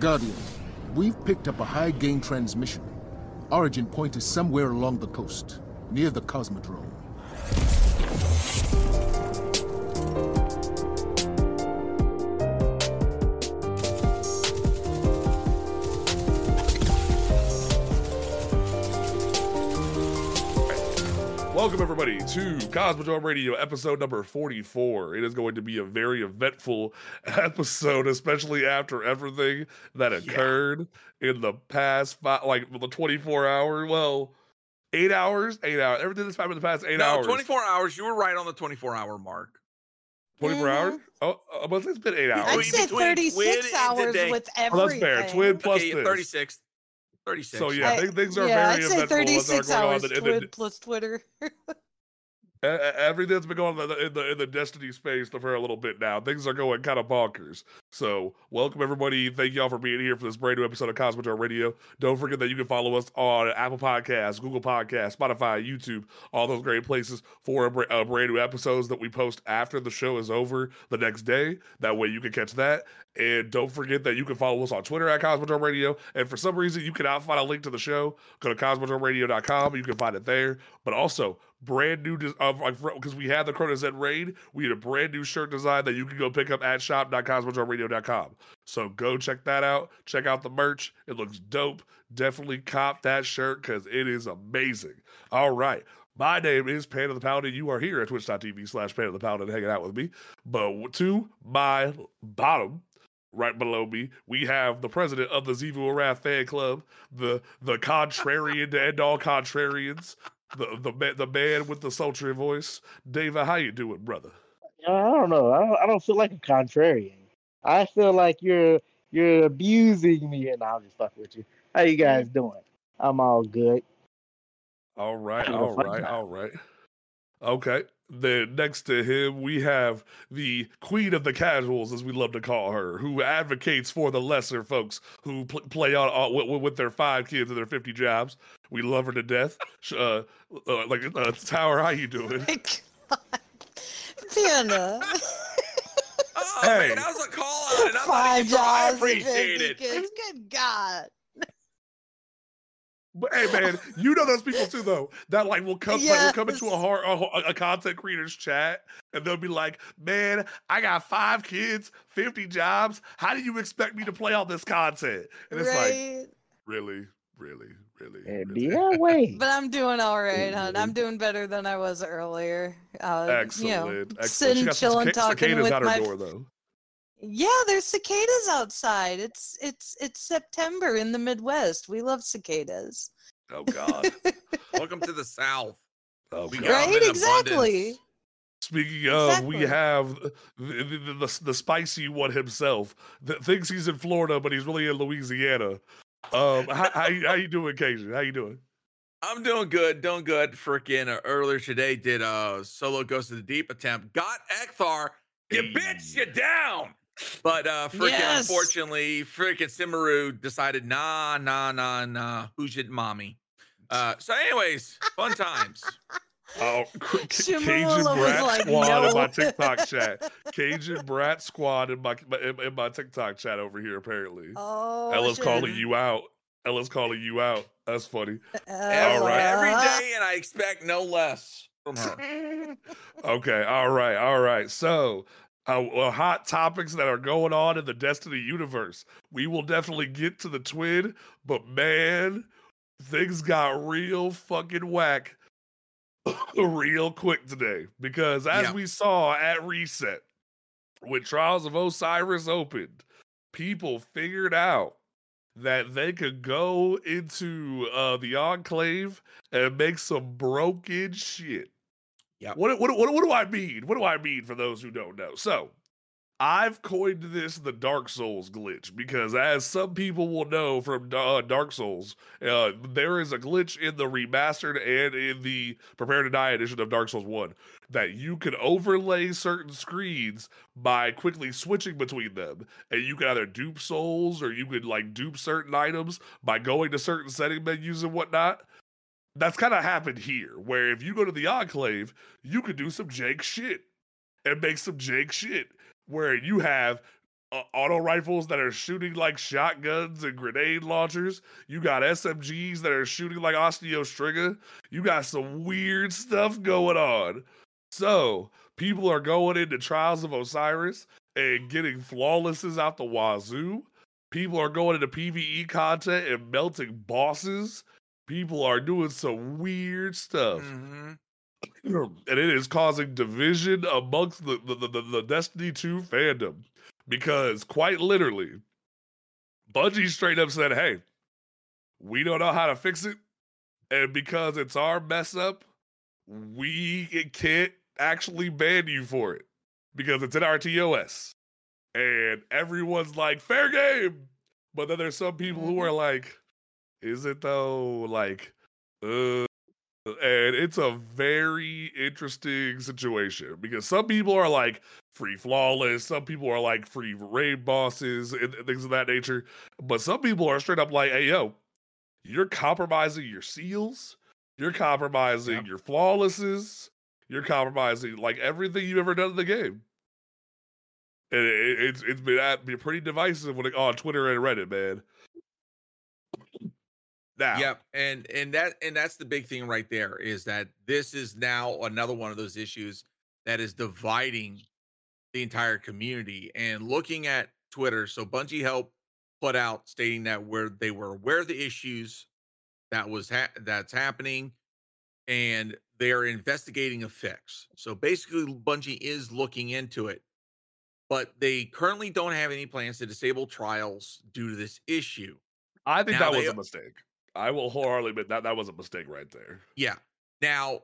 Guardian, we've picked up a high gain transmission. Origin point is somewhere along the coast, near the Cosmodrome. Welcome, everybody, to Cosmodrome Radio, episode number 44. It is going to be a very eventful episode, especially after everything that occurred in the past five, like the 24 hour, well, eight hours, eight hours, everything that's happened in the past eight no, hours. 24 hours. You were right on the 24 hour mark. 24 Mhm. hours? Oh, uh, but it's been eight hours. I'd Between- say 36 hours today. with Oh, everything. that's fair. TWID plus okay, this. 36. 36. So, yeah, I- things, things are yeah, very I'd say eventful. that are 36 going on hours in the- in Twid the- plus Twitter. E- e- everything that's been going on in the, in the in the Destiny space for a little bit now. Things are going kind of bonkers. So, welcome everybody. Thank y'all for being here for this brand new episode of Cosmodrome Radio. Don't forget that you can follow us on Apple Podcasts, Google Podcasts, Spotify, YouTube, all those great places for a, br- uh, brand new episodes that we post after the show is over the next day. That way you can catch that. And don't forget that you can follow us on Twitter at Cosmodrome Radio. And for some reason you cannot find a link to the show, go to cosmodromeradio.com. You can find it there. But also, brand new because we had the Corona Z raid. We had a brand new shirt design that you can go pick up at shop.cosmodromeradio.com. So go check that out. Check out the merch. It looks dope. Definitely cop that shirt because it is amazing. All right. My name is Pan of the Pound, and you are here at twitch.tv slash Pan of the Pound and hanging out with me. But to my bottom, right below me, we have the president of the Xivu Arath fan club, the the contrarian to end all contrarians, the the ma- the man with the sultry voice. David, how you doing, brother? Uh, I don't know. I don't, I don't feel like a contrarian. I feel like you're you're abusing me, and I'll just fuck with you. How you guys doing? I'm all good. All right, Kind of all fun right, time. all right. Okay. Then next to him, we have the queen of the casuals, as we love to call her, who advocates for the lesser folks who pl- play on, on with, with their five kids and their fifty jobs. We love her to death. Uh, uh, like uh, Tower, how you doing? My God. Vienna. oh, Hey. man, that was a call out, and I'm not Five even I jobs and appreciate it. Good God. But hey, man, you know those people too, though. That like will come, like, will come into a, hard, a, a content creator's chat, and they'll be like, "Man, I got five kids, fifty jobs. How do you expect me to play all this content?" And it's like, really, really, really, It'd really. be that way. But I'm doing all right, hon. I'm doing better than I was earlier. Uh, excellent, You know, excellent. sitting, got some chilling, cica- talking cicadas with out her my door, though. Yeah, there's cicadas outside. It's it's it's September in the Midwest. We love cicadas. Oh God, Welcome to the South. oh We God. got 'em Right, exactly. abundance. Speaking of, we have the, the, the, the spicy one himself that thinks he's in Florida, but he's really in Louisiana. Um, how, how, you- how you doing, Cajun? How you doing? I'm doing good, doing good. Freaking uh, earlier today, did uh solo Ghost of the Deep attempt. Got Ecthar. You bitch, you down. But uh freaking Yes. unfortunately, freaking Simmumah decided, nah, nah, nah, nah. Who's your mommy? Uh so anyways, fun times. Oh, C- Cajun Brat like, Squad in my TikTok chat. Cajun Brat Squad in my in, in my TikTok chat over here. Apparently, Oh, Ella's shit. calling you out. Ella's calling you out. That's funny. Every, right. every Ella. day, and I expect no less from her. Okay, all right, all right. So, uh, well, hot topics that are going on in the Destiny universe. We will definitely get to the TWID, but man, things got real fucking whack real quick today because as Yeah. we saw at reset when Trials of Osiris opened, people figured out that they could go into uh, the Enclave and make some broken shit. Yep. What, what what what do I mean? What do I mean for those who don't know? So, I've coined this the Dark Souls glitch because, as some people will know from uh, Dark Souls, uh, there is a glitch in the remastered and in the Prepare to Die edition of Dark Souls 1 that you can overlay certain screens by quickly switching between them. And you can either dupe souls or you could like dupe certain items by going to certain setting menus and whatnot. That's kind of happened here, where if you go to the Enclave, you could do some jank shit and make some jank shit where you have uh, auto rifles that are shooting like shotguns and grenade launchers. You got SMGs that are shooting like Osteo Striga. You got some weird stuff going on. So people are going into Trials of Osiris and getting flawlesses out the wazoo. People are going into PVE content and melting bosses. People are doing some weird stuff. Mhm. And it is causing division amongst the, the, the, the Destiny 2 fandom. Because quite literally, Bungie straight up said, hey, we don't know how to fix it. And because it's our mess up, we can't actually ban you for it because it's in our TOS. And everyone's like, fair game. But then there's some people who are like, is it though? Like, uh, and it's a very interesting situation because some people are like free flawless, some people are like free raid bosses and things of that nature. But some people are straight up like, hey, yo, you're compromising your seals, you're compromising Yep. your flawlesses, you're compromising like everything you've ever done in the game. And it, it- it's it's been, at, been pretty divisive when it, on Twitter and Reddit, man. Now, Yep, and and that and that's the big thing right there is that this is now another one of those issues that is dividing the entire community. And looking at Twitter, so Bungie helped put out stating that where they were aware of the issues that was ha- that's happening, and they are investigating a fix. So basically, Bungie is looking into it, but they currently don't have any plans to disable trials due to this issue. I think Now that was they- a mistake. I will wholeheartedly admit that that was a mistake right there. Yeah. Now,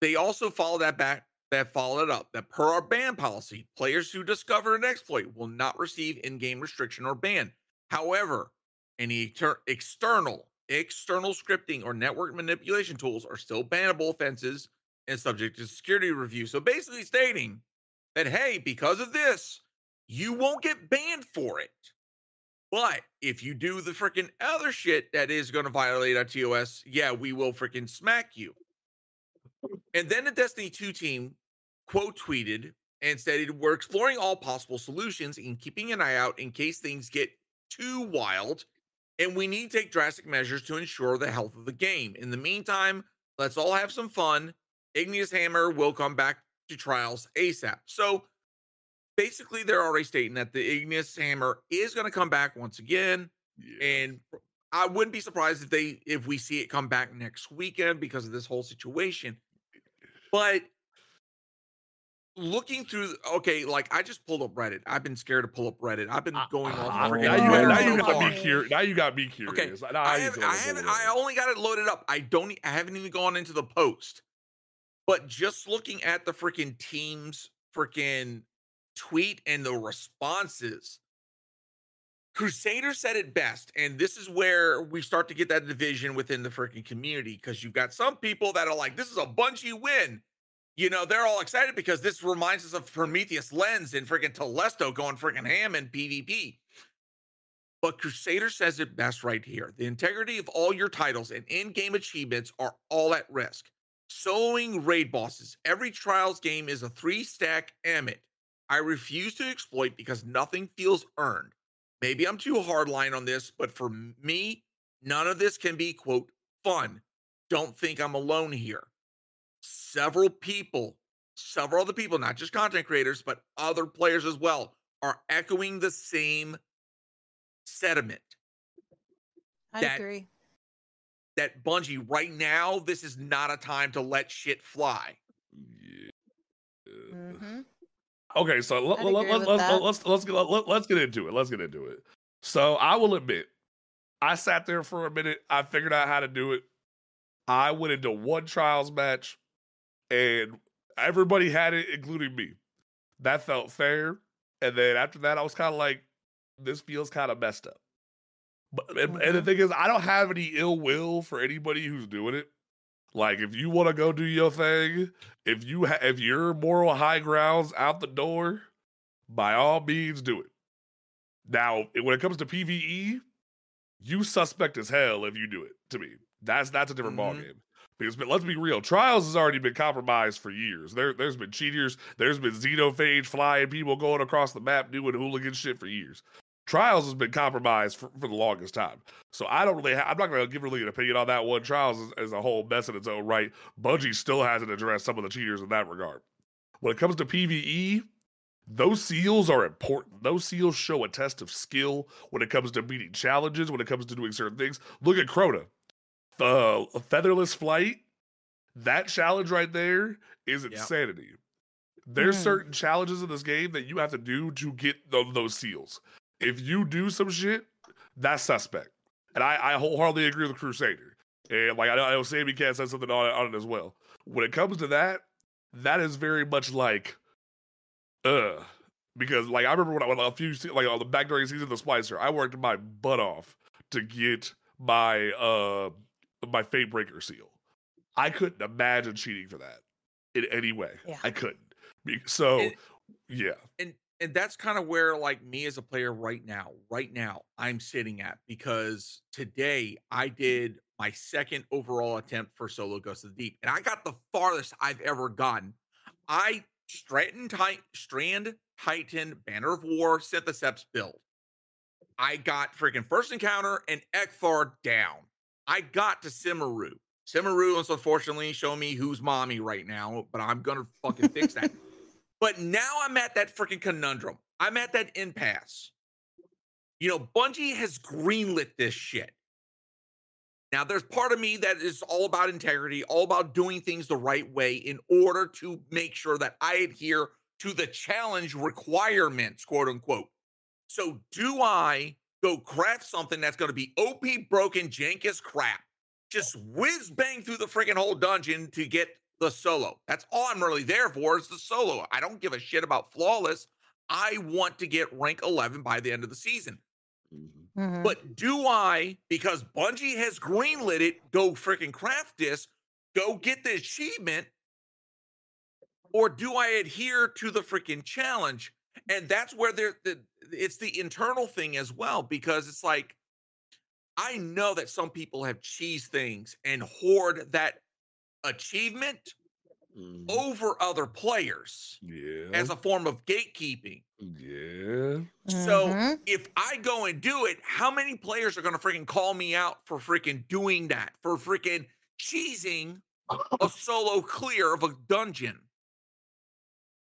they also follow that back that followed up that per our ban policy, players who discover an exploit will not receive in-game restriction or ban. However, any exter- external external scripting or network manipulation tools are still bannable offenses and subject to security review. So basically stating that hey, because of this, you won't get banned for it. But if you do the freaking other shit that is going to violate our TOS, yeah, we will freaking smack you. And then the Destiny 2 team quote tweeted and stated, We're exploring all possible solutions and keeping an eye out in case things get too wild. And we need to take drastic measures to ensure the health of the game. In the meantime, let's all have some fun. Igneous Hammer will come back to trials ASAP. So basically, they're already stating that the Igneous Hammer is going to come back once again Yeah. and I wouldn't be surprised if they if we see it come back next weekend because of this whole situation. But looking through, okay, like I just pulled up Reddit. I've been scared to pull up Reddit. I've been going off. Ah, freaking now you, now you got far. me curious. Now you got me curious. Now I haven't, I haven't, I only got it loaded up. I don't, i haven't even gone into the post. But just looking at the freaking team's freaking tweet and the responses, Crusader said it best, and this is where we start to get that division within the freaking community because you've got some people that are like, "This is a Bungie win." You know, they're all excited because this reminds us of Prometheus Lens and freaking Telesto going freaking ham in PvP. But Crusader says it best right here. The integrity of all your titles and in-game achievements are all at risk. Soloing raid bosses. Every Trials game is a three-stack Ammit. I refuse to exploit because nothing feels earned. Maybe I'm too hardline on this, but for me, none of this can be quote fun. Don't think I'm alone here. Several people, several other people, not just content creators, but other players as well, are echoing the same sentiment I that- agree. that Bungie right now, this is not a time to let shit fly. Yeah. hmm Okay, so let, I'd let, agree let, with let, that. let's let's get let, let's get into it. Let's get into it. So I will admit, I sat there for a minute. I figured out how to do it. I went into one trials match, and everybody had it, including me. That felt fair. And then after that, I was kind of like, this feels kind of messed up. But and, and the Mhm. thing is, I don't have any ill will for anybody who's doing it. Like, if you want to go do your thing, if you ha- if your moral high grounds out the door, by all means do it. Now, when it comes to PVE, you suspect as hell if you do it. To me, that's that's a different Mhm. ballgame. Because but let's be real, Trials has already been compromised for years. There, there's been cheaters, there's been xenophage flying people going across the map doing hooligan shit for years. Trials has been compromised for, for the longest time. So I don't really, ha- I'm not going to give really an opinion on that one. Trials is, is a whole mess in its own right. Bungie still hasn't addressed some of the cheaters in that regard. When it comes to PVE, those seals are important. Those seals show a test of skill when it comes to beating challenges, when it comes to doing certain things. Look at Crota. The featherless flight, that challenge right there is Yep. insanity. There's Hmm. certain challenges in this game that you have to do to get tho- those seals. If you do some shit, that's suspect. And I, I wholeheartedly agree with Crusader. And like I know, I know Sammy Cat said something on it, on it as well. When it comes to that, that is very much like, uh, because like I remember when I when a few like on the back during season of the Splicer, I worked my butt off to get my uh my Fate Breaker seal. I couldn't imagine cheating for that in any way. Yeah. I couldn't. So And- yeah, and and that's kind of where like me as a player right now right now i'm sitting at because today i did my second overall attempt for solo ghost of the deep and i got the farthest i've ever gotten. I strand tight strand titan banner of war Synthoceps build. I got freaking first encounter and Ecthar down. I got to Simmumah Simmumah is unfortunately showing me who's mommy right now but i'm gonna fucking fix that but now I'm at that freaking conundrum. I'm at that impasse. You know, Bungie has greenlit this shit. Now, there's part of me that is all about integrity, all about doing things the right way in order to make sure that I adhere to the challenge requirements, quote unquote. So, do I go craft something that's going to be OP broken, jank as crap? Just whiz bang through the freaking whole dungeon to get the solo. That's all I'm really there for is the solo. I don't give a shit about flawless. I want to get rank 11 by the end of the season. Mhm. But do I, because Bungie has greenlit it, go freaking craft this, go get the achievement, or do I adhere to the freaking challenge? And that's where there, the, it's the internal thing as well, because it's like, I know that some people have cheese things and hoard that achievement Mm-hmm. over other players yeah, as a form of gatekeeping. yeah. So Mhm. if I go and do it, how many players are going to freaking call me out for freaking doing that? For freaking cheesing a solo clear of a dungeon?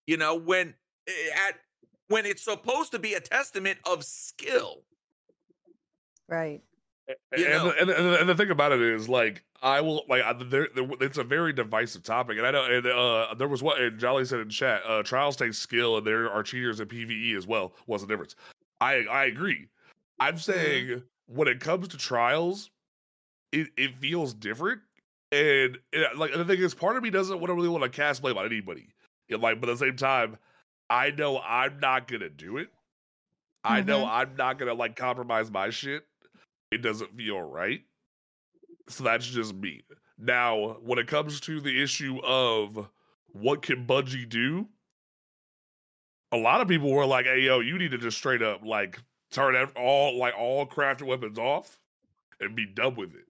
You know, when eh, at when it's supposed to be a testament of skill. right. You and, know- and, the, and the thing about it is, like, I will like I- there, there. It's a very divisive topic, and I know. And uh, there was what and Jolly said in chat. Uh, trials take skill, and there are cheaters in PVE as well. What's the difference? I I agree. I'm saying when it comes to trials, it, it feels different, and it, like the thing is, part of me doesn't want to really want to cast blame on anybody. It, like, but at the same time, I know I'm not gonna do it. I know I'm not gonna like compromise my shit. It doesn't feel right. So that's just me. Now, when it comes to the issue of what can Bungie do, a lot of people were like, "Hey, yo, you need to just straight up like turn all like all crafted weapons off and be done with it."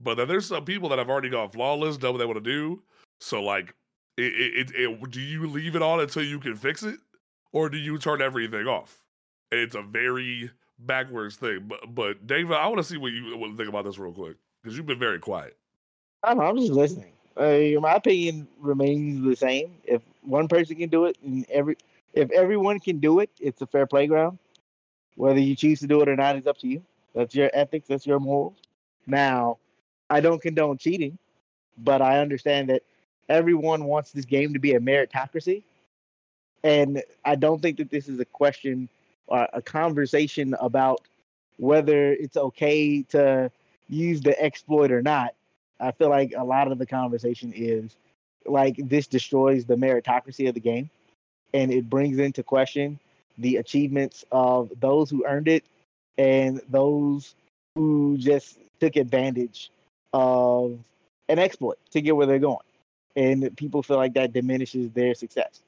But then there's some people that have already gone flawless, done what they want to do. So like, it, it, it, do you leave it on until you can fix it, or do you turn everything off? It's a very backwards thing. But but David, I want to see what you what think about this real quick because you've been very quiet. I I'm just listening. Uh, my opinion remains the same. If one person can do it, and every if everyone can do it, it's a fair playground. Whether you choose to do it or not is up to you. That's your ethics. That's your morals. Now, I don't condone cheating, but I understand that everyone wants this game to be a meritocracy, and I don't think that this is a question a conversation about whether it's okay to use the exploit or not. I feel like a lot of the conversation is like this destroys the meritocracy of the game and it brings into question the achievements of those who earned it and those who just took advantage of an exploit to get where they're going. And people feel like that diminishes their success.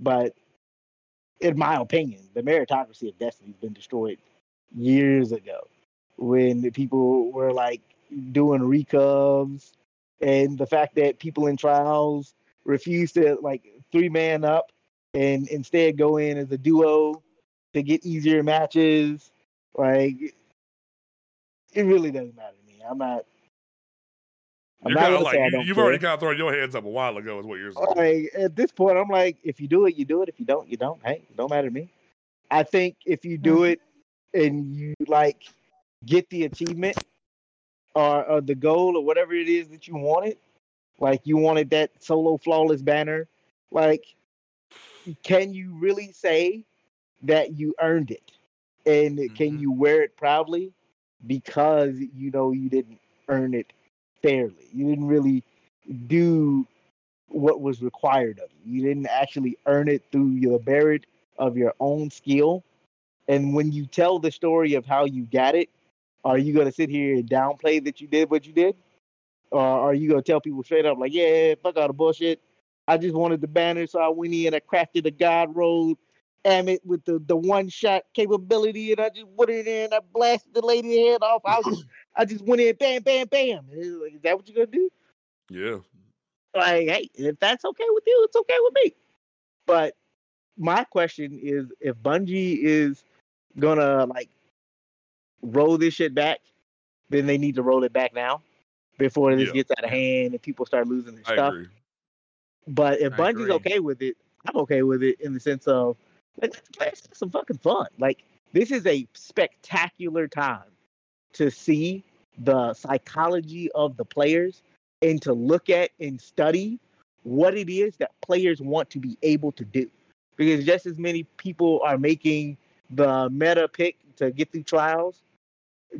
But in my opinion, the meritocracy of Destiny has been destroyed years ago when people were like doing recovs and the fact that people in trials refuse to like three man up and instead go in as a duo to get easier matches. Like it really doesn't matter to me. I'm not. I'm You're not kind of gonna like say I you, don't you've already kind of thrown your hands up a while ago, is what you're saying. Like at this point, I'm like, if you do it, you do it. If you don't, you don't. Hey, it don't matter to me. I think if you do it and you like get the achievement or, or the goal or whatever it is that you wanted, like you wanted that solo flawless banner, like can you really say that you earned it? And can Mhm. you wear it proudly because you know you didn't earn it fairly? You didn't really do what was required of you. You didn't actually earn it through the merit of your own skill. And when you tell the story of how you got it, are you going to sit here and downplay that you did what you did? Or are you going to tell people straight up, like, yeah, fuck all the bullshit. I just wanted the banner, so I went in, I crafted a God road, Ammit with the, the one shot capability, and I just went in there and I blasted the lady head off. I, was just, I just went in, bam, bam, bam. And like, is that what you're going to do? Yeah. like, hey, if that's okay with you, it's okay with me. But my question is, if Bungie is gonna like roll this shit back, then they need to roll it back now before this Yeah. gets out of hand and people start losing their I stuff. agree. But if I Bungie's agree. okay with it, I'm okay with it in the sense of like let's have some fucking fun. Like this is a spectacular time to see the psychology of the players and to look at and study what it is that players want to be able to do. Because just as many people are making the meta pick to get through trials,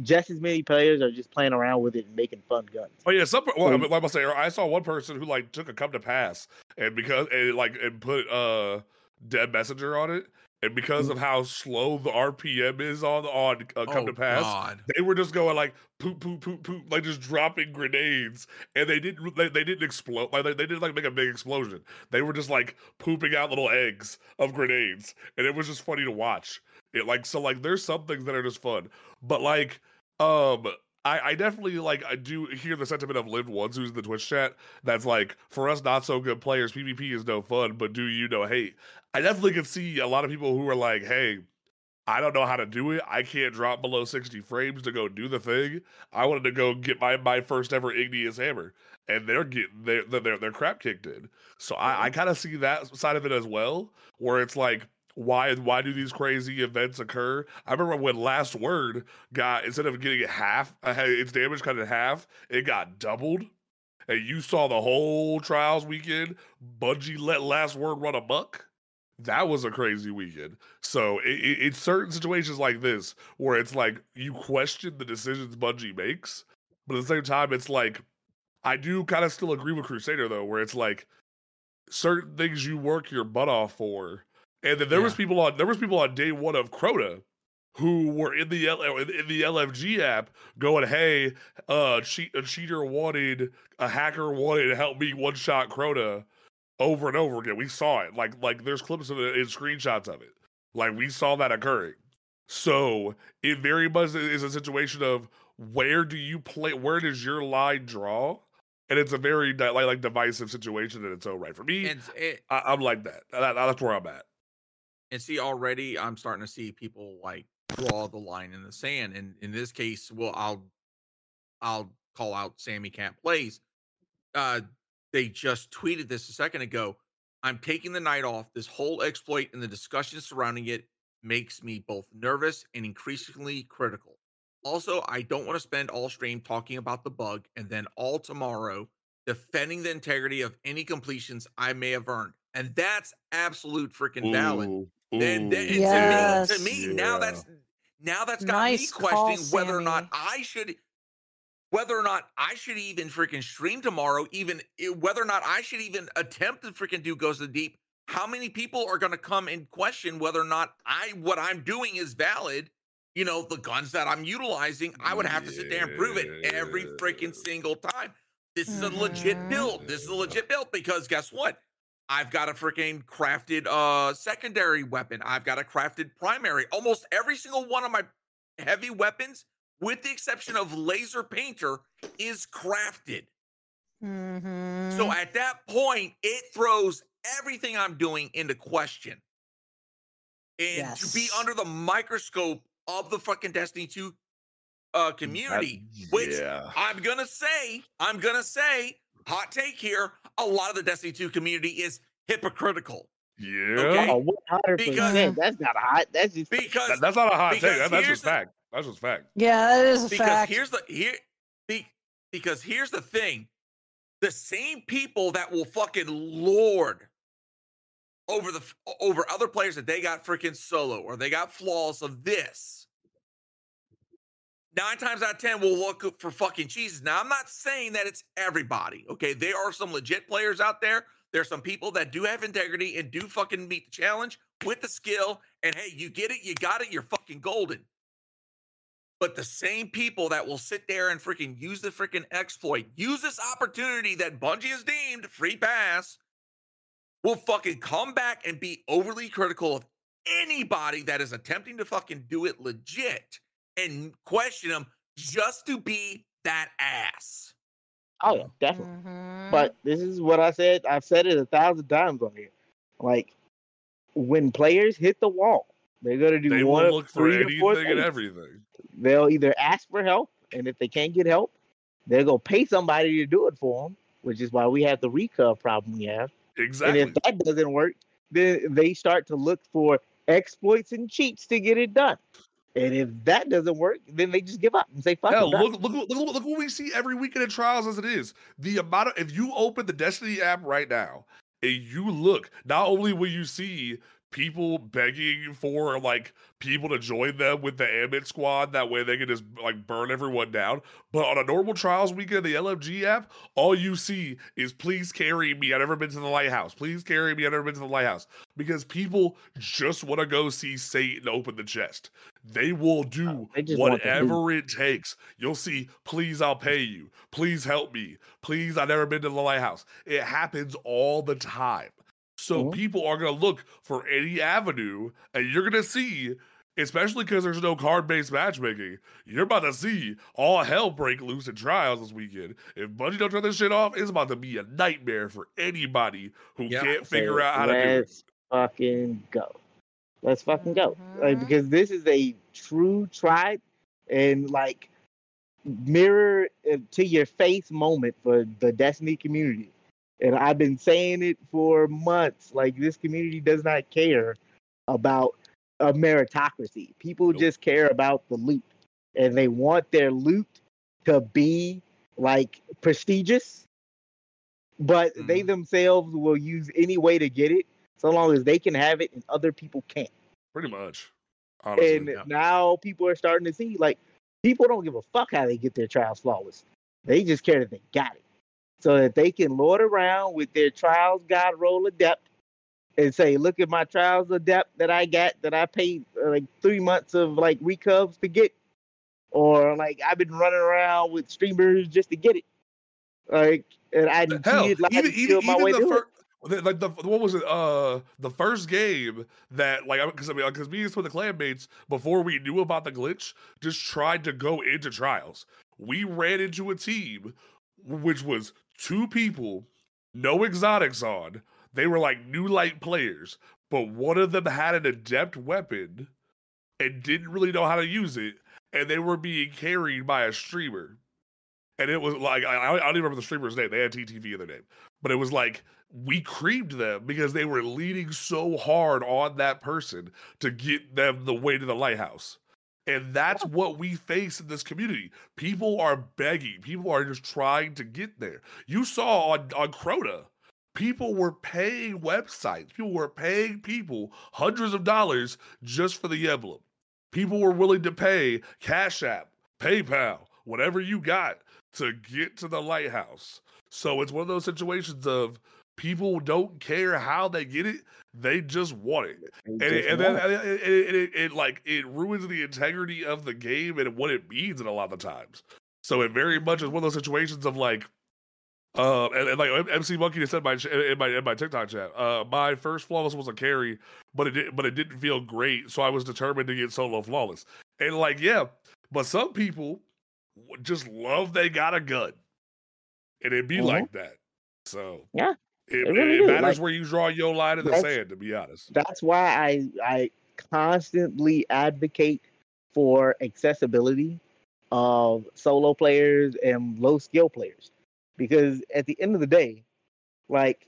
just as many players are just playing around with it and making fun guns. Oh yeah, some well, I mean, like I say, I saw one person who like took a come to pass and because and like and put uh dead messenger on it, and because of how slow the RPM is on the on uh, come oh, to pass, God. they were just going like poop poop poop poop like just dropping grenades. And they didn't they, they didn't explode like they, they didn't like make a big explosion. They were just like pooping out little eggs of grenades. And it was just funny to watch. It like so like there's some things that are just fun. But like um I, I definitely like I do hear the sentiment of lived ones who's in the Twitch chat that's like for us not so good players PvP is no fun but do you know hate I definitely can see a lot of people who are like hey I don't know how to do it. I can't drop below 60 frames to go do the thing. I wanted to go get my my first ever igneous hammer, and they're getting their their their crap kicked in. So I, I kind of see that side of it as well, where it's like, why why do these crazy events occur? I remember when Last Word got instead of getting half, uh, its damage cut in half, it got doubled. And you saw the whole trials weekend. Bungie let Last Word run amok. That was a crazy weekend. So it, it, it's certain situations like this where it's like you question the decisions Bungie makes, but at the same time, it's like I do kind of still agree with Crusader though, where it's like certain things you work your butt off for, and then there was people on there was people on day one of Crota who were in the L- in the LFG app going, "Hey, uh, cheat, a cheater wanted a hacker wanted to help me one shot Crota." over and over again. We saw it. Like like there's clips of it and screenshots of it. Like we saw that occurring. So it very much is a situation of where do you play? Where does your line draw? And it's a very like like divisive situation in its own right. For me, And it, I, I'm like that. That- That's where I'm at. And see already i'm starting to see people like draw the line in the sand and in this case well i'll i'll call out sammy cat plays uh they just tweeted this a second ago i'm taking the night off. This whole exploit and the discussion surrounding it makes me both nervous and increasingly critical. Also i don't want to spend all stream talking about the bug and then all tomorrow defending the integrity of any completions i may have earned. And that's absolute freaking valid. Ooh, then, then ooh, to me, to me, now that's now that's got Nice me call, questioning whether or not I should, whether or not I should even freaking stream tomorrow, even whether or not I should even attempt to freaking do Ghost of the Deep. How many people are going to come and question whether or not I what I'm doing is valid? You know, the guns that I'm utilizing, I would have to sit there and prove it every freaking single time. This is a legit Mhm. build. This is a legit build because guess what? I've got a freaking crafted uh secondary weapon. I've got a crafted primary. Almost every single one of my heavy weapons, with the exception of laser painter, is crafted. Mm-hmm. So at that point, it throws everything I'm doing into question. And to be under the microscope of the fucking Destiny 2 uh, That- community, which yeah. I'm gonna say, I'm gonna say, hot take here, a lot of the Destiny 2 community is hypocritical. Yeah. Okay. Oh, one hundred Because- percent. That's not a hot. That's just Because That- that's not a hot take. That, that's here's just the- fact. That's just fact. yeah, that is a because fact. here's the here be, because here's the thing the same people that will fucking lord over the over other players that they got freaking solo or they got flaws of this nine times out of ten will look for fucking cheeses now i'm not saying that it's everybody okay? There are some legit players out there. There's some people that do have integrity and do fucking meet the challenge with the skill. And hey you get it you got it you're fucking golden. But the same people that will sit there and freaking use the freaking exploit, use this opportunity that Bungie has deemed free pass, will fucking come back and be overly critical of anybody that is attempting to fucking do it legit and question them just to be that ass. oh yeah, definitely. Mhm. But this is what I said. I've said it a thousand times on here. Like when players hit the wall, they're gonna do They one will of look for three to four anything and everything. They'll either ask for help, and if they can't get help, they'll go pay somebody to do it for them. Which is why we have the recurve problem we have. Exactly. And if that doesn't work, then they start to look for exploits and cheats to get it done. And if that doesn't work, then they just give up and say, "Fuck Hell, it." look, look, look, look, look what we see every weekend in trials as it is. The amount of if you open the Destiny app right now and you look, not only will you see people begging for like people to join them with the Ambit squad, that way they can just like burn everyone down. But on a normal trials weekend, the LFG app, all you see is please carry me. I've never been to the lighthouse. Please carry me. I've never been to the lighthouse. Because people just want to go see Saint open the chest. They will do uh, they just want the loot. whatever it takes. You'll see, please, I'll pay you. Please help me. Please, I've never been to the lighthouse. It happens all the time. So Mhm. people are going to look for any avenue, and you're going to see, especially because there's no card based matchmaking, you're about to see all hell break loose in trials this weekend. If Bungie don't turn this shit off, it's about to be a nightmare for anybody who Yeah. can't figure So out how to do it. Let's fucking go. Let's fucking go. Like Mhm. because this is a true tribe and like mirror uh, to your face moment for the Destiny community. And I've been saying it for months. Like this community does not care about a meritocracy. People just care about the loot. And they want their loot to be like prestigious. But they Mhm. themselves will use any way to get it so long as they can have it and other people can't. Pretty much. Honestly. And yeah. now people are starting to see like people don't give a fuck how they get their trials flawless. They just care that they got it. So that they can lord around with their trials god roll adept and say, look at my trials adept that I got that I paid uh, like three months of like recovs to get. Or like I've been running around with streamers just to get it. Like and I Hell, live even, even, killed my even way the first, like the what was it? Uh, the first game that like because I mean because me and some of the clanmates before we knew about the glitch just tried to go into trials. We ran into a team which was two people, no exotics on. They were like new light players, but one of them had an adept weapon and didn't really know how to use it, and they were being carried by a streamer. And it was like I, I don't even remember the streamer's name. They had TTV in their name, but it was like we creamed them because they were leaning so hard on that person to get them the way to the lighthouse. And that's what we face in this community. People are begging. People are just trying to get there. You saw on on Crota, people were paying websites. People were paying people hundreds of dollars just for the emblem. People were willing to pay Cash App, PayPal, whatever you got to get to the lighthouse. So it's one of those situations of people don't care how they get it; they just want it, and, it, and then it. it, it, it, like it ruins the integrity of the game and what it means in a lot of times. So it very much is one of those situations of like, uh, and, and like MC Monkey just said in my in my in my TikTok chat, uh, my first flawless was a carry, but it did, but it didn't feel great, so I was determined to get solo flawless. And like, yeah, but some people just love they got a gun. and it be Mhm. like that. So Yeah, it, it really it matters like- where you draw your line in the sand. To be honest, that's why I I constantly advocate for accessibility of solo players and low skill players because at the end of the day like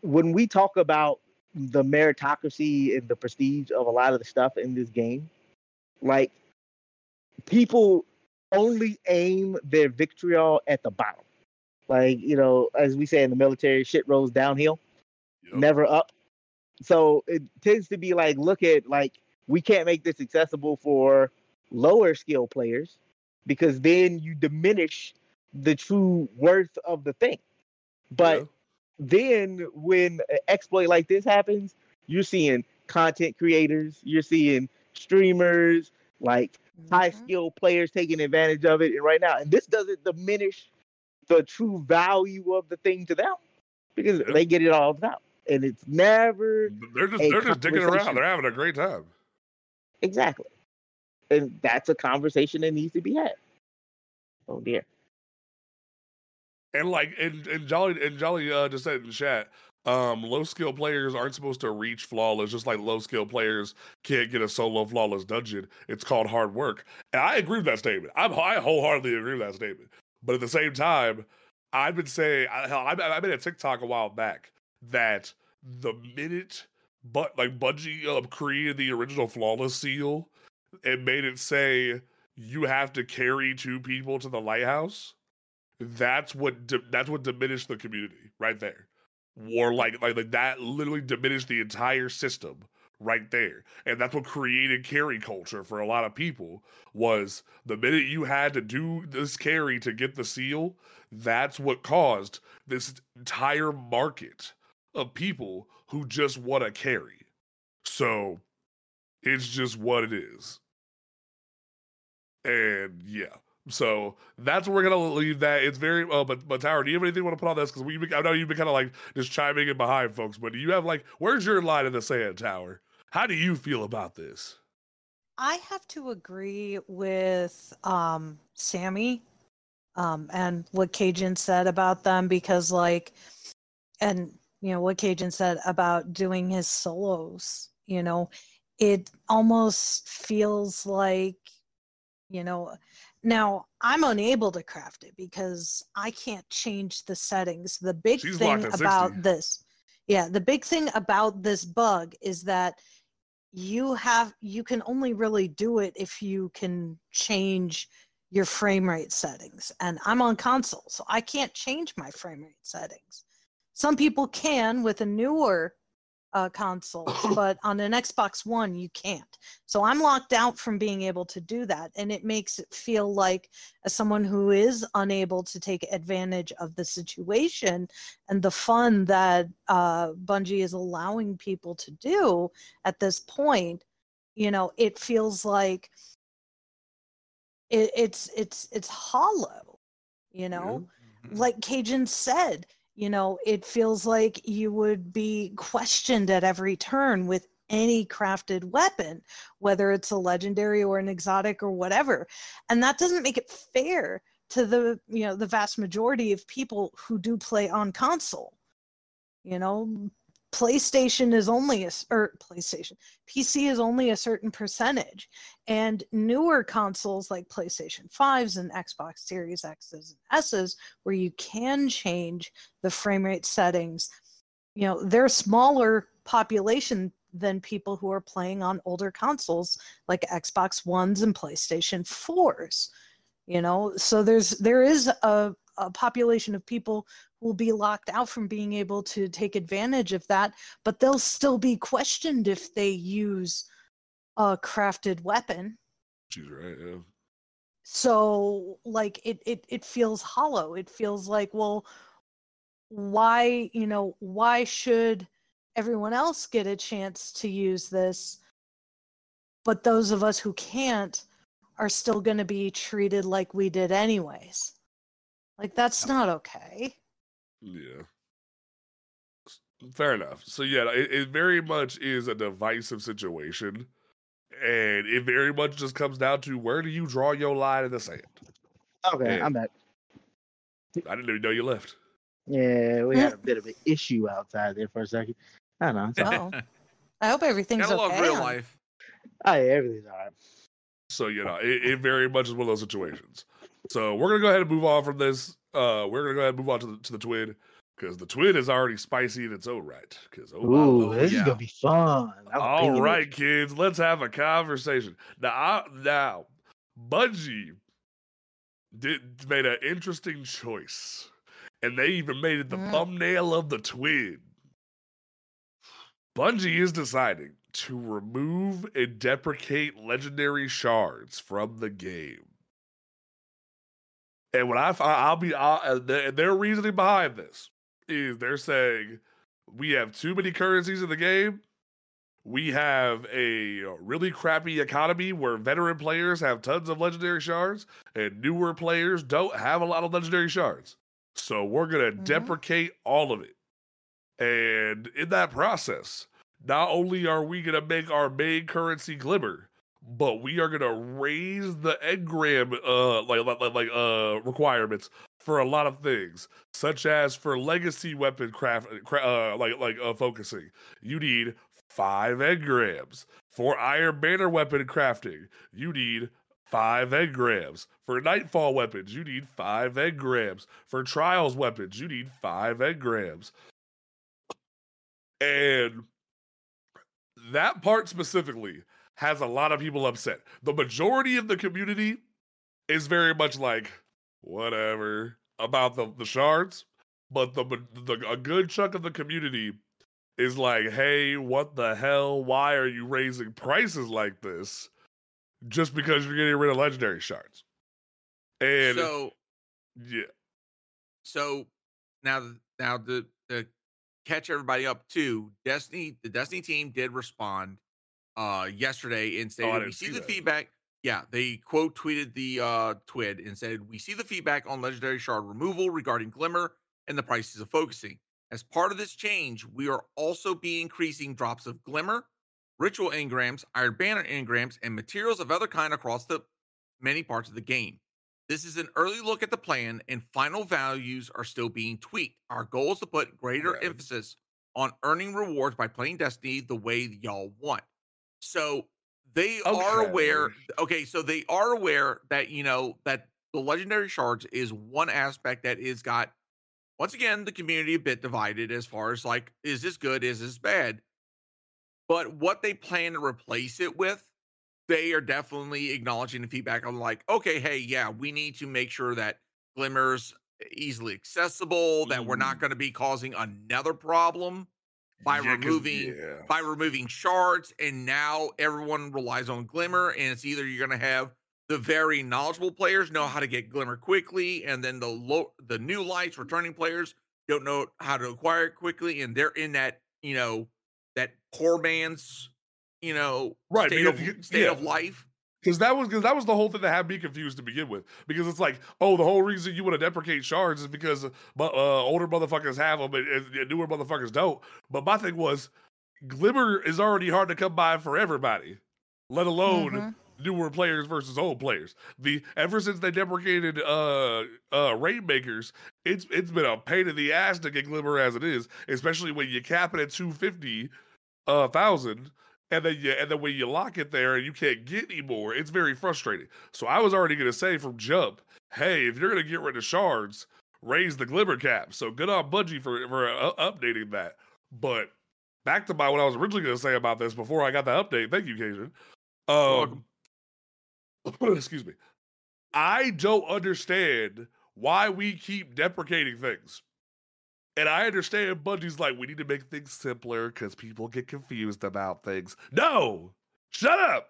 when we talk about the meritocracy and the prestige of a lot of the stuff in this game like people only aim their vitriol at the bottom like you know as we say in the military shit rolls downhill Yup. never up so it tends to be like look at like we can't make this accessible for lower skill players because then you diminish the true worth of the thing but Yeah. then when an exploit like this happens you're seeing content creators you're seeing streamers like high Mhm. skill players taking advantage of it and right now and this doesn't diminish the true value of the thing to them because Yeah. they get it all out and it's never they're just they're just dicking around. They're having a great time. exactly and that's a conversation that needs to be had oh dear And like and, and Jolly and Jolly uh just said in chat, um, low skill players aren't supposed to reach flawless, just like low skill players can't get a solo flawless dungeon. It's called hard work. And I agree with that statement. I'm I wholeheartedly agree with that statement. But at the same time, I've been saying I, hell, I, I made a TikTok a while back that the minute but like Bungie uh, created the original flawless seal and made it say you have to carry two people to the lighthouse that's what di- that's what diminished the community right there. Or like, like like that literally diminished the entire system right there and that's what created carry culture for a lot of people was the minute you had to do this carry to get the seal that's what caused this entire market of people who just want to carry so it's just what it is and yeah so that's where we're gonna leave that. It's very uh, but but Tower, do you have anything you want to put on this? Because we I know you've been kind of like just chiming in behind folks, but do you have like where's your line in the sand, Tower? How do you feel about this? I have to agree with um, Sammy um, and what Cajun said about them because, like, and you know what Cajun said about doing his solos. You know, it almost feels like, you know, now I'm unable to craft it because I can't change the settings. The big She's thing at 60. about this, yeah, the big thing about this bug is that you have you can only really do it if you can change your frame rate settings. And i'm on console so i can't change my frame rate settings. Some people can with a newer uh, console but on an xbox one you can't. So i'm locked out from being able to do that and it makes it feel like as someone who is unable to take advantage of the situation and the fun that uh, bungie is allowing people to do at this point you know it feels like it, it's it's it's hollow you know? Like cajun said you know it feels like you would be questioned at every turn with any crafted weapon whether it's a legendary or an exotic or whatever. And that doesn't make it fair to the you know the vast majority of people who do play on console you know playstation is only a or playstation pc is only a certain percentage. And newer consoles like playstation 5s and xbox series x's and s's where you can change the frame rate settings you know they're smaller population than people who are playing on older consoles like xbox ones and playstation 4s you know? So there's there is a, a population of people who will be locked out from being able to take advantage of that but they'll still be questioned if they use a crafted weapon She's right. Yeah. so like it, it it feels hollow it feels like well why you know why should everyone else get a chance to use this but those of us who can't are still going to be treated like we did anyways like that's not okay Yeah. Fair enough. So yeah, it, it very much is a divisive situation, and it very much just comes down to where do you draw your line in the sand. okay Yeah. i'm back I didn't even know you left. Yeah, we had a bit of an issue outside there for a second. I don't know. It's Oh. I hope everything's Gotta love okay. real life. oh, yeah, everything's all right. So you know, it, it very much is one of those situations. So we're gonna go ahead and move on from this. Uh, we're gonna go ahead and move on to the to the TWID because the TWID is already spicy in its own right. Because oh, my Ooh, lord. this yeah. is gonna be fun. I'm All picking it. right, kids, let's have a conversation. Now, I, now, Bungie did made an interesting choice, and they even made it the Mm. thumbnail of the TWID. Bungie is deciding to remove and deprecate legendary shards from the game. And what I, I'll be, I'll, uh, their, reasoning behind this is they're saying we have too many currencies in the game. We have a really crappy economy where veteran players have tons of legendary shards and newer players don't have a lot of legendary shards. So we're going to Mhm. deprecate all of it. And in that process, not only are we going to make our main currency glimmer, but we are to raise the engram uh like like like uh requirements for a lot of things, such as for legacy weapon craft cra- uh like like uh focusing. You need 5 engrams. For iron banner weapon crafting, you need five engrams. For nightfall weapons, you need five engrams. For trials weapons, you need five engrams. And that part specifically has a lot of people upset. The majority of the community is very much like, whatever, about the, the shards. But the, the a good chunk of the community is like, hey, what the hell? Why are you raising prices like this? Just because you're getting rid of legendary shards. And so yeah, so now now the the catch everybody up too destiny the destiny team did respond uh yesterday and stated we see see the that. feedback yeah they quote tweeted the uh twid and said we see the feedback on legendary shard removal regarding glimmer and the prices of focusing as part of this change we are also be increasing drops of glimmer ritual engrams iron banner engrams and materials of other kind across the many parts of the game this is an early look at the plan, and final values are still being tweaked. Our goal is to put greater Right. emphasis on earning rewards by playing Destiny the way y'all want. So they are aware. Okay. Okay, so they are aware that you know that the legendary shards is one aspect that is got once again the community a bit divided as far as like is this good, is this bad? But what they plan to replace it with they are definitely acknowledging the feedback on like, okay, hey, yeah, we need to make sure that Glimmer's easily accessible, that we're not Mm. going to be causing another problem by Yeah, removing yeah. by removing shards, and now everyone relies on Glimmer, and it's either you're going to have the very knowledgeable players know how to get Glimmer quickly, and then the low the new lights returning players don't know how to acquire it quickly, and they're in that you know that poor man's you know Right, state, of, you- state of life. Because that was because that was the whole thing that had me confused to begin with. Because it's like, oh, the whole reason you want to deprecate shards is because uh, uh, older motherfuckers have them and, and- newer motherfuckers don't. But my thing was, glimmer is already hard to come by for everybody, let alone Mhm. newer players versus old players. The ever since they deprecated uh uh rainmakers, it's it's been a pain in the ass to get glimmer as it is, especially when you cap it at two fifty uh thousand. And then you and then when you lock it there and you can't get any more, it's very frustrating. So I was already gonna say from jump, hey, if you're gonna get rid of shards, raise the glimmer cap. So good on Bungie for for uh, updating that. But back to my what I was originally gonna say about this before I got the update. Thank you, Cajun. Um, excuse me. I don't understand why we keep deprecating things. And I understand Bungie's like, we need to make things simpler because people get confused about things. No! Shut up!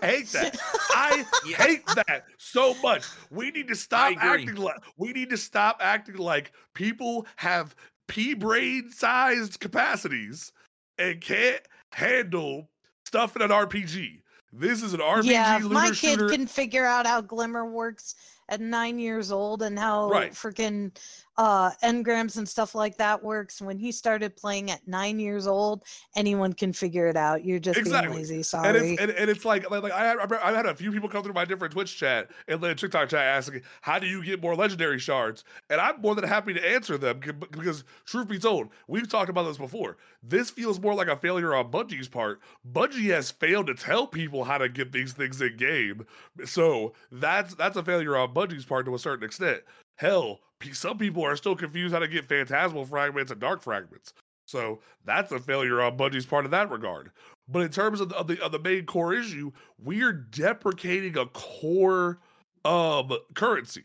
I hate that. I Yeah. hate that so much. We need to stop acting like we need to stop acting like people have pea brain sized capacities and can't handle stuff in an RPG. This is an RPG yeah, if my kid shooter. can figure out how Glimmer works at nine years old and how Right. freaking uh, engrams and stuff like that works. When he started playing at nine years old, anyone can figure it out. You're just Exactly. being lazy. And Sorry. it's, and, and it's like like, like I had, I've had a few people come through my different Twitch chat and the TikTok chat asking, "How do you get more legendary shards?" And I'm more than happy to answer them because, truth be told, we've talked about this before. This feels more like a failure on Bungie's part. Bungie has failed to tell people how to get these things in game, so that's that's a failure on Bungie's part to a certain extent. Hell, some people are still confused how to get phantasmal fragments and dark fragments. So that's a failure on Bungie's part in that regard. But in terms of the, of the of the main core issue, we're deprecating a core um currency.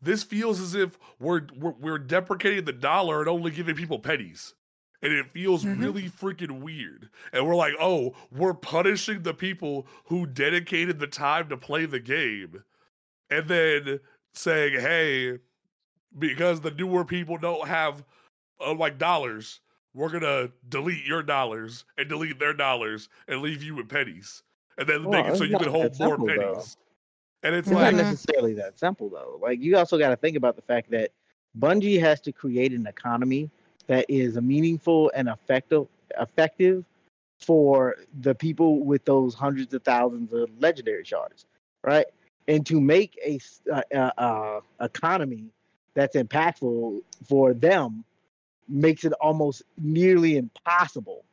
This feels as if we're we're, we're deprecating the dollar and only giving people pennies. And it feels Mhm. really freaking weird. And we're like, oh, we're punishing the people who dedicated the time to play the game. And then saying, hey, because the newer people don't have uh, like dollars, we're gonna delete your dollars and delete their dollars and leave you with pennies, and then Well, make it so you can hold more simple, though. pennies. And it's It's like, not necessarily that simple though. Like you also got to think about the fact that Bungie has to create an economy that is meaningful and effective effective for the people with those hundreds of thousands of legendary shards, right? And to make a, uh, uh, uh, economy that's impactful for them makes it almost nearly impossible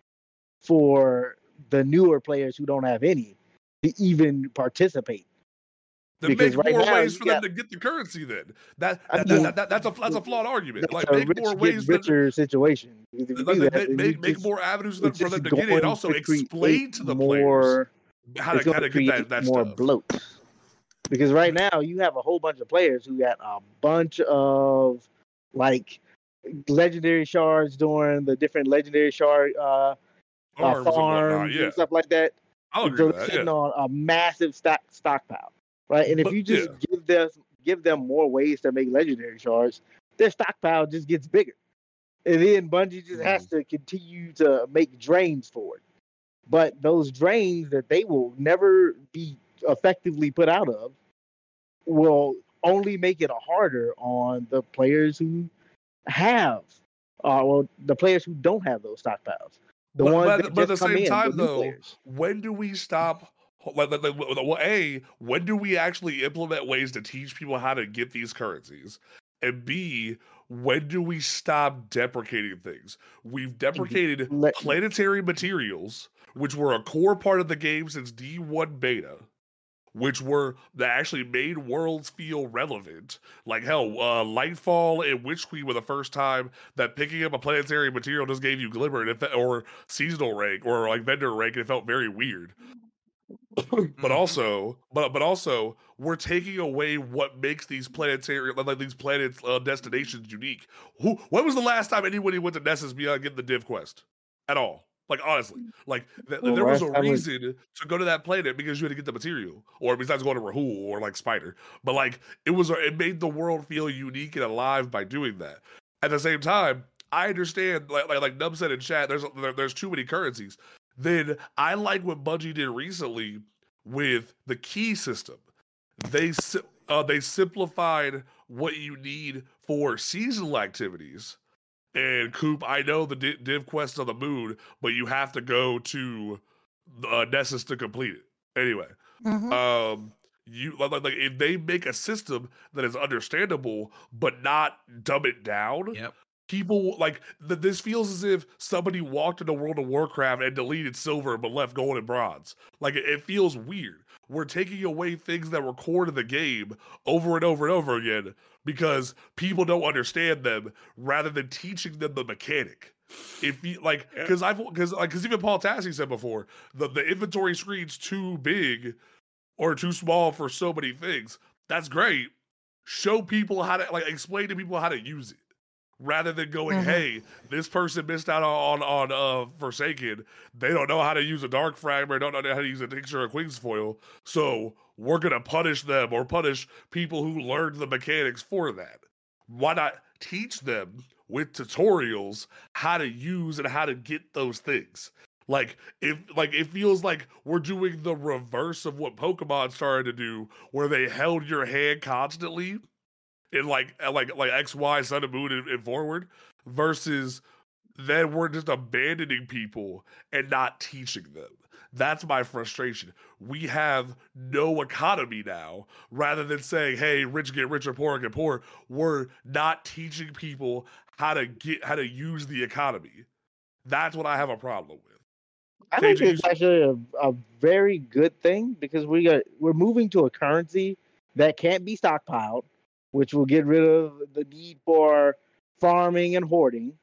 for the newer players who don't have any to even participate. because make right more now ways for got- them to get the currency. Then that, that, that, mean, that, that- that's a that's a flawed argument. Like make rich more ways richer situation. Because if you like, do make, make, make more avenues for them, it's for them just to get it, and also explain to the players how to how to to get that that more stuff. bloat. Because right now you have a whole bunch of players who got a bunch of like legendary shards during the different legendary shard uh, uh, Arms and farms. Yeah, and stuff like that. I'll agree so with they're that. sitting Yeah. on a massive stock stockpile, right? And if But- you just give them give them more ways to make legendary shards, their stockpile just gets bigger, and then Bungie just has Mm-hmm. to continue to make drains for it. But those drains that they will never be effectively put out of will only make it harder on the players who have, uh, well, the players who don't have those stockpiles. The But, ones but, that but at the come same in, time, the though, players. when do we stop? Like, like, like, well, a when do we actually implement ways to teach people how to get these currencies? And B, when do we stop deprecating things? We've deprecated let- planetary materials, which were a core part of the game since D1 beta, which were that actually made worlds feel relevant. Like hell, uh, Lightfall and Witch Queen were the first time that picking up a planetary material just gave you glimmer and it fe- or seasonal rank or like vendor rank, and it felt very weird. But also, but but also, we're taking away what makes these planetary like these planets uh, destinations unique. Who? When was the last time anybody went to Nessus beyond getting the div quest at all? Like honestly, like th- Well, there was a last time was- reason to go to that planet because you had to get the material, or besides going to Rahool or like Spider. But like it was, it made the world feel unique and alive by doing that. At the same time, I understand, like like, like Nub said in chat, there's there, there's too many currencies. Then I like what Bungie did recently with the key system. They si- uh, they simplified what you need for seasonal activities. And Coop, I know the di- div quest on the moon, but you have to go to uh, Nessus to complete it. Anyway, Mhm. um you like, like like, if they make a system that is understandable but not dumb it down Yep. people like th- this feels as if somebody walked into world of warcraft and deleted silver but left gold and bronze like it, it feels weird we're taking away things that were core to the game over and over and over again because people don't understand them rather than teaching them the mechanic. If you like because i've because like because even paul tassi said before the, the inventory screen's too big or too small for so many things. That's great. Show people how to like explain to people how to use it rather than going Mhm. hey this person missed out on on uh forsaken. They don't know how to use a dark fragment. Don't know how to use a tincture of queen's foil. So we're gonna punish them or punish people who learned the mechanics for that. Why not teach them with tutorials how to use and how to get those things? Like it like it feels like we're doing the reverse of what Pokemon started to do, where they held your hand constantly in like like like X, Y, Sun and Moon and, and forward, versus then we're just abandoning people and not teaching them. That's my frustration. We have no economy now. Rather than saying, "Hey, rich get richer, poor get poor," we're not teaching people how to get how to use the economy. That's what I have a problem with. I think it's actually a, a very good thing because we got we're moving to a currency that can't be stockpiled, which will get rid of the need for farming and hoarding.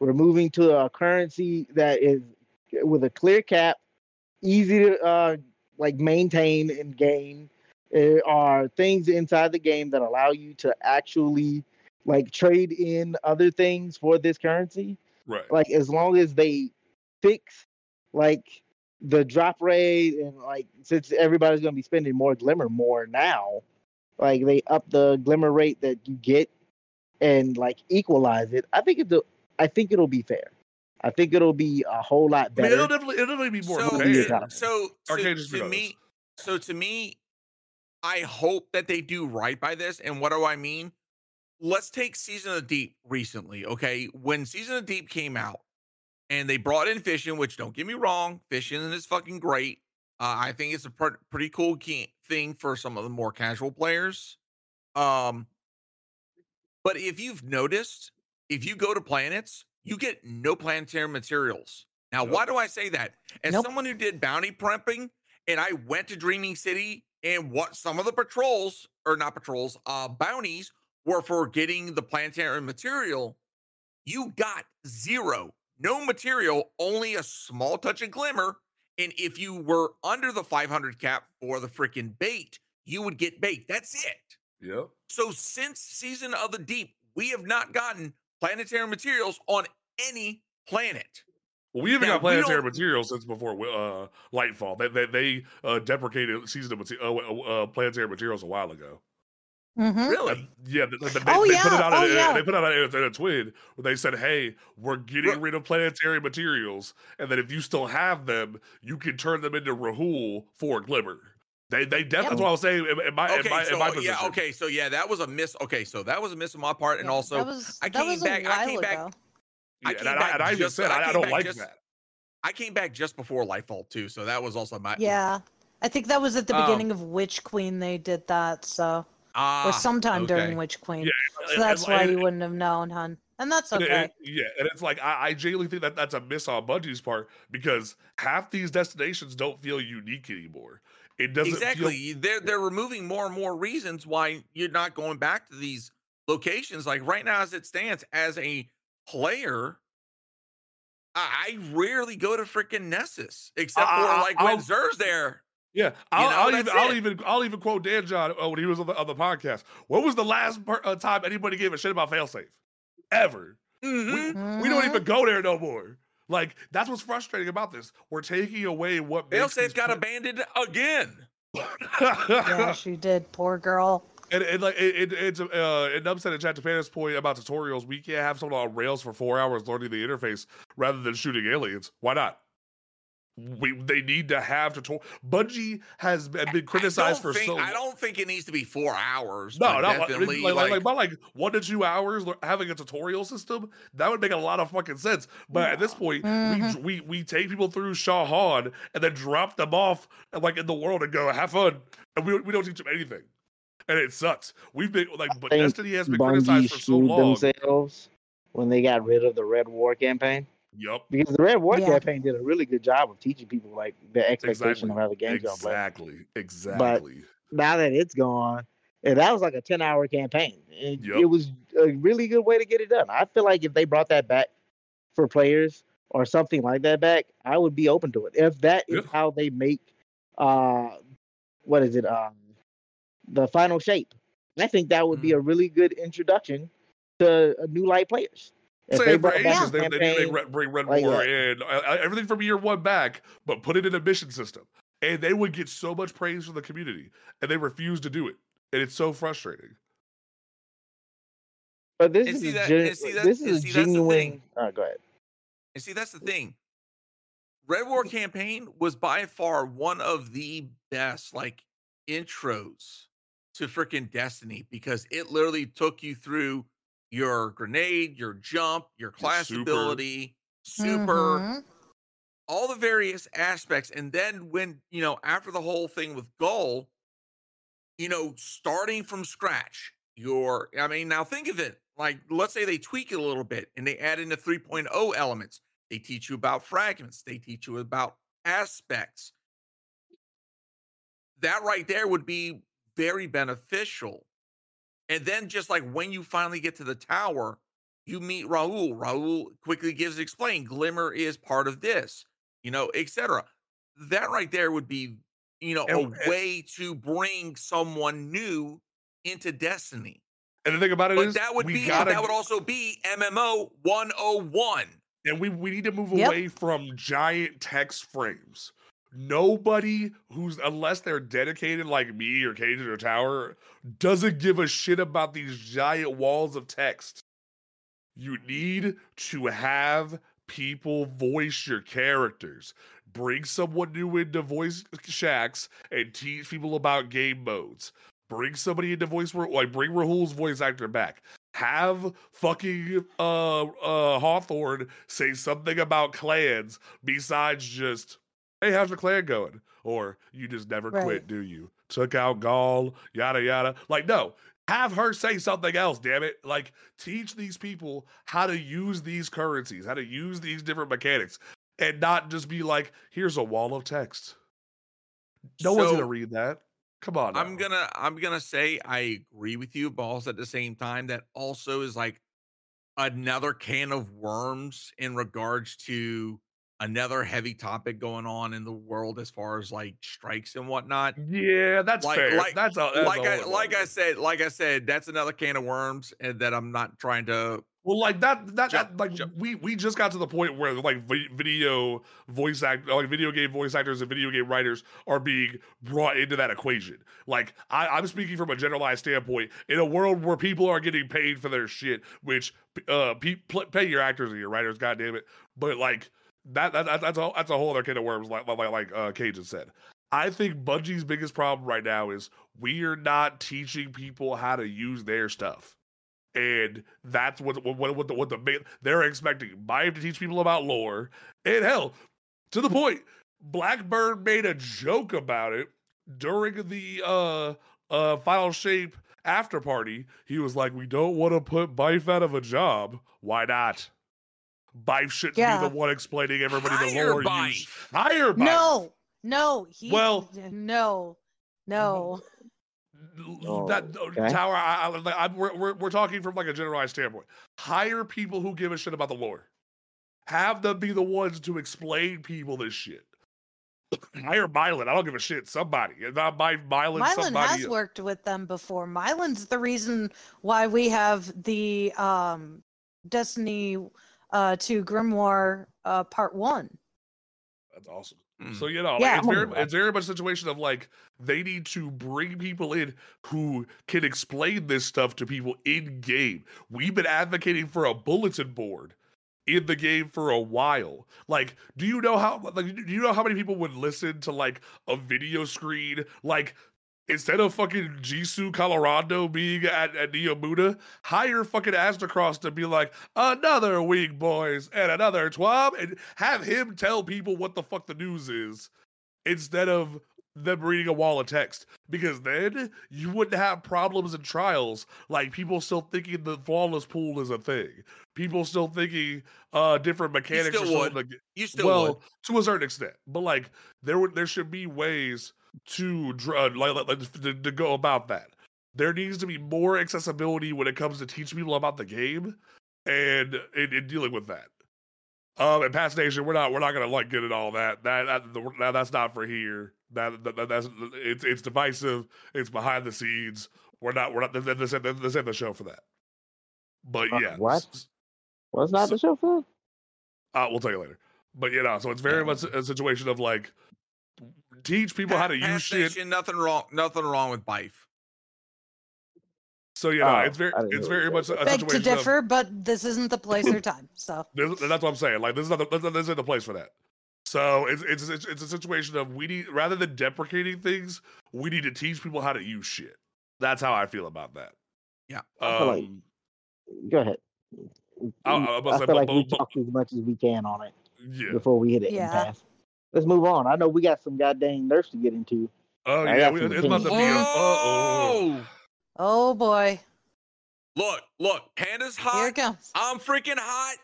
We're moving to a currency that is with a clear cap, easy to uh, like maintain and gain. There are things inside the game that allow you to actually like trade in other things for this currency Right. like as long as they fix like the drop rate and like since everybody's gonna be spending more glimmer more now, like they up the glimmer rate that you get and like equalize it. I think it'll I think it'll be fair. I think it'll be a whole lot I mean, better. it'll definitely it'll definitely be more so, fair. fair. So, so Arcade to me, so to me, I hope that they do right by this. And what do I mean? Let's take Season of the Deep recently. Okay, when Season of the Deep came out, and they brought in fishing, which don't get me wrong, fishing is fucking great. Uh, I think it's a pr- pretty cool key- thing for some of the more casual players. Um, but if you've noticed, if you go to planets, you get no planetary materials. Now, Nope. why do I say that? As Nope. someone who did bounty prepping, and I went to Dreaming City, and what some of the patrols, or not patrols, uh, bounties were for getting the planetary material, you got zero, no material, only a small touch of glimmer. And if you were under the 500 cap for the freaking bait, you would get bait. That's it. Yep. So since Season of the Deep, we have not gotten planetary materials on any planet. Well, we haven't Now, got planetary materials since before uh, Lightfall. They they, they uh, deprecated season of mate- uh, uh, planetary materials a while ago. Mhm. Uh, Really? yeah, they, they, Oh, they put it yeah. out. Oh, in, yeah. They put out in, in a TWID where they said, "Hey, we're getting Right. rid of planetary materials, and then if you still have them, you can turn them into Rahool for Glimmer." They they def- Yep. that's what I was saying in, in my in Okay, my, so in my position. yeah, okay, so yeah, that was a miss. Okay, so that was a miss on my part, and Yeah, also was, I came back- I came back- ago. Yeah, I came I, back and I just- said I I, I don't like just- that. I came back just before Lightfall too, so that was also my Yeah. I think that was at the Um, beginning of Witch Queen they did that, so ah, or sometime okay. during Witch Queen. Yeah, so and- that's and- why and- you wouldn't have known, hun. And that's okay. and- yeah, and it's like I, I genuinely think that that's a miss on Bungie's part because half these destinations don't feel unique anymore. It doesn't feel exactly. They're they're removing more and more reasons why you're not going back to these locations. Like right now, as it stands, as a player, I, I rarely go to freaking Nessus except I- for like when I'll- Zer's there. Yeah, I'll, know, I'll even, I'll even, I'll even quote Dan John uh, when he was on the, on the podcast. When was the last per, uh, time anybody gave a shit about failsafe? Ever? Mhm. We don't Mhm. even go there no more. Like that's what's frustrating about this. We're taking away what makes Failsafe these got pla- abandoned again. yeah, she did. Poor girl. And, and like it, it, it's uh, and I'm saying chat to Panda's point about tutorials. We can't have someone on Rails for four hours learning the interface rather than shooting aliens. Why not? We they need to have tutorial. Bungie has been been criticized for think, so. I don't think it needs to be four hours. No, but not like, definitely like, like, like, about like one to two hours having a tutorial system. That would make a lot of fucking sense. But at this point, Mhm. we, we we take people through Shaw Han and then drop them off like in the world and go have fun, and we we don't teach them anything, and it sucks. We've been like, but Destiny has been Bungie criticized for so long. themselves when they got rid of the Red War campaign. Yep, Because the Red War Yeah. campaign did a really good job of teaching people like the expectation Exactly. of how the game's gonna play. exactly, exactly. Now that it's gone, and that was like a ten hour campaign. It, Yep. it was a really good way to get it done. I feel like if they brought that back for players or something like that back, I would be open to it. If that is Yeah. how they make uh what is it, um the final shape. I think that would Mm. be a really good introduction to uh, new light players. If Saying they for ages the they, they need to bring Red, bring Red like War that. in, uh, uh, everything from year one back, but put it in a mission system, and they would get so much praise from the community, and they refuse to do it, and it's so frustrating. But this And is see that- gen- see this is see, a that's the thing. genuine. Oh, go ahead. And see, that's the thing. Red War campaign was by far one of the best like intros to freaking Destiny because it literally took you through your grenade, your jump, your class super. ability, super, Mhm. all the various aspects. And then when, you know, after the whole thing with Ghaul, you know, starting from scratch, your, I mean, now think of it like, let's say they tweak it a little bit and they add in the 3.0 elements. They teach you about fragments, they teach you about aspects. That right there would be very beneficial. And then just like when you finally get to the tower, you meet Rahool. Rahool quickly gives explain Glimmer is part of this, you know, etc. That right there would be, you know, And- a and- eh way to bring someone new into Destiny. And the thing about it But is, that would we be gotta, that would also be MMO 101. and we we need to move Yep. away from giant text frames. Nobody who's unless they're dedicated like me or Cajun or Tower doesn't give a shit about these giant walls of text. You need to have people voice your characters. Bring someone new into voice shacks and teach people about game modes. Bring somebody into voice like bring Rahool's voice actor back. Have fucking uh uh Hawthorne say something about clans besides just hey, how's your clan going? Or you just never Right. quit, do you? Took out Ghaul, yada yada. Like, no, have her say something else, damn it. Like, teach these people how to use these currencies, how to use these different mechanics, and not just be like, here's a wall of text. No one's gonna read that. Come on. I'm gonna I'm gonna say I agree with you, but also at the same time, that also is like another can of worms in regards to another heavy topic going on in the world as far as like strikes and whatnot. Yeah, that's Like- fair. like- that's a that's like I like I said, like I said, that's another can of worms, and that I'm not trying to. Well, like that, that, Jump, that like jump. we we just got to the point where like video voice act, like video game voice actors and video game writers are being brought into that equation. Like I, I'm speaking from a generalized standpoint. In a world where people are getting paid for their shit, which uh, pe- pay your actors and your writers, god damn it. But like that, that, that that's a that's a whole other kind of worms, like like like uh, Cajun said. I think Bungie's biggest problem right now is we are not teaching people how to use their stuff and that's what what what, what the what the main, they're expecting Byf to teach people about lore. And hell, to the point, Blackburn made a joke about it during the uh uh final shape after party. He was like, "We don't want to put Byf out of a job. Why not?" Byf shouldn't Yeah. be the one explaining everybody the Hire lore. Byf. use- Hire Byf. No, no. He, Well- no, no. L- that Oh, okay. tower I, I, like, I'm, we're, we're, we're talking from like a generalized standpoint hire people who give a shit about the lore have them be the ones to explain people this shit hire Mylan. I don't give a shit. Somebody. Not my Mylan, Mylan somebody. has else. worked with them before. Mylan's the reason why we have the um, Destiny uh, 2 Grimoire uh, Part 1. That's awesome. Mm. So you know, Yeah. like, it's very it's very much a situation of like they need to bring people in who can explain this stuff to people in game. We've been advocating for a bulletin board in the game for a while. Like, do you know how like do you know how many people would listen to like a video screen like Instead of fucking Jisoo Colorado being at, at Neomuna, hire fucking Astacross to be like, another week, boys, and another twab, and have him tell people what the fuck the news is instead of them reading a wall of text. Because then you wouldn't have problems and trials like people still thinking the flawless pool is a thing. People still thinking uh different mechanics are still would. g- You still well, would. to a certain extent, but like there would there should be ways to dr- like, like, like to, to go about that. There needs to be more accessibility when it comes to teaching people about the game and in, in dealing with that. Um, and Past Nation, we're not we're not gonna like get at all that that, that, that's not for here. That, that, that that's it's it's divisive. It's behind the scenes. We're not we're not this, this, this, this ain't the show for that. But Uh, yeah, what? What's not So- the show for? uh, we'll tell you later. But you know, so it's very much a situation of like teach people how to Pa- use Pass shit. Nothing wrong. Nothing wrong with Byf. So you know, Oh, it's very it's very much you a, a Beg to situation of differ, but this isn't the place or time. So this, that's what I'm saying. Like this is not the, this, this isn't the place for that. So it's it's it's it's a situation of we need rather than deprecating things, we need to teach people how to use shit. That's how I feel about that. Yeah. I feel like- Um, Go ahead. I- I I, about to say, feel but- like we but- but- talked as much as we can on it yeah. before we hit it Yeah. and pass. Let's move on. I know we got some goddamn nerfs to get into. Oh I yeah, we, it's about to be a. Uh-oh. Oh, Oh boy. look, look, Panda's hot. Here it comes. I'm freaking hot.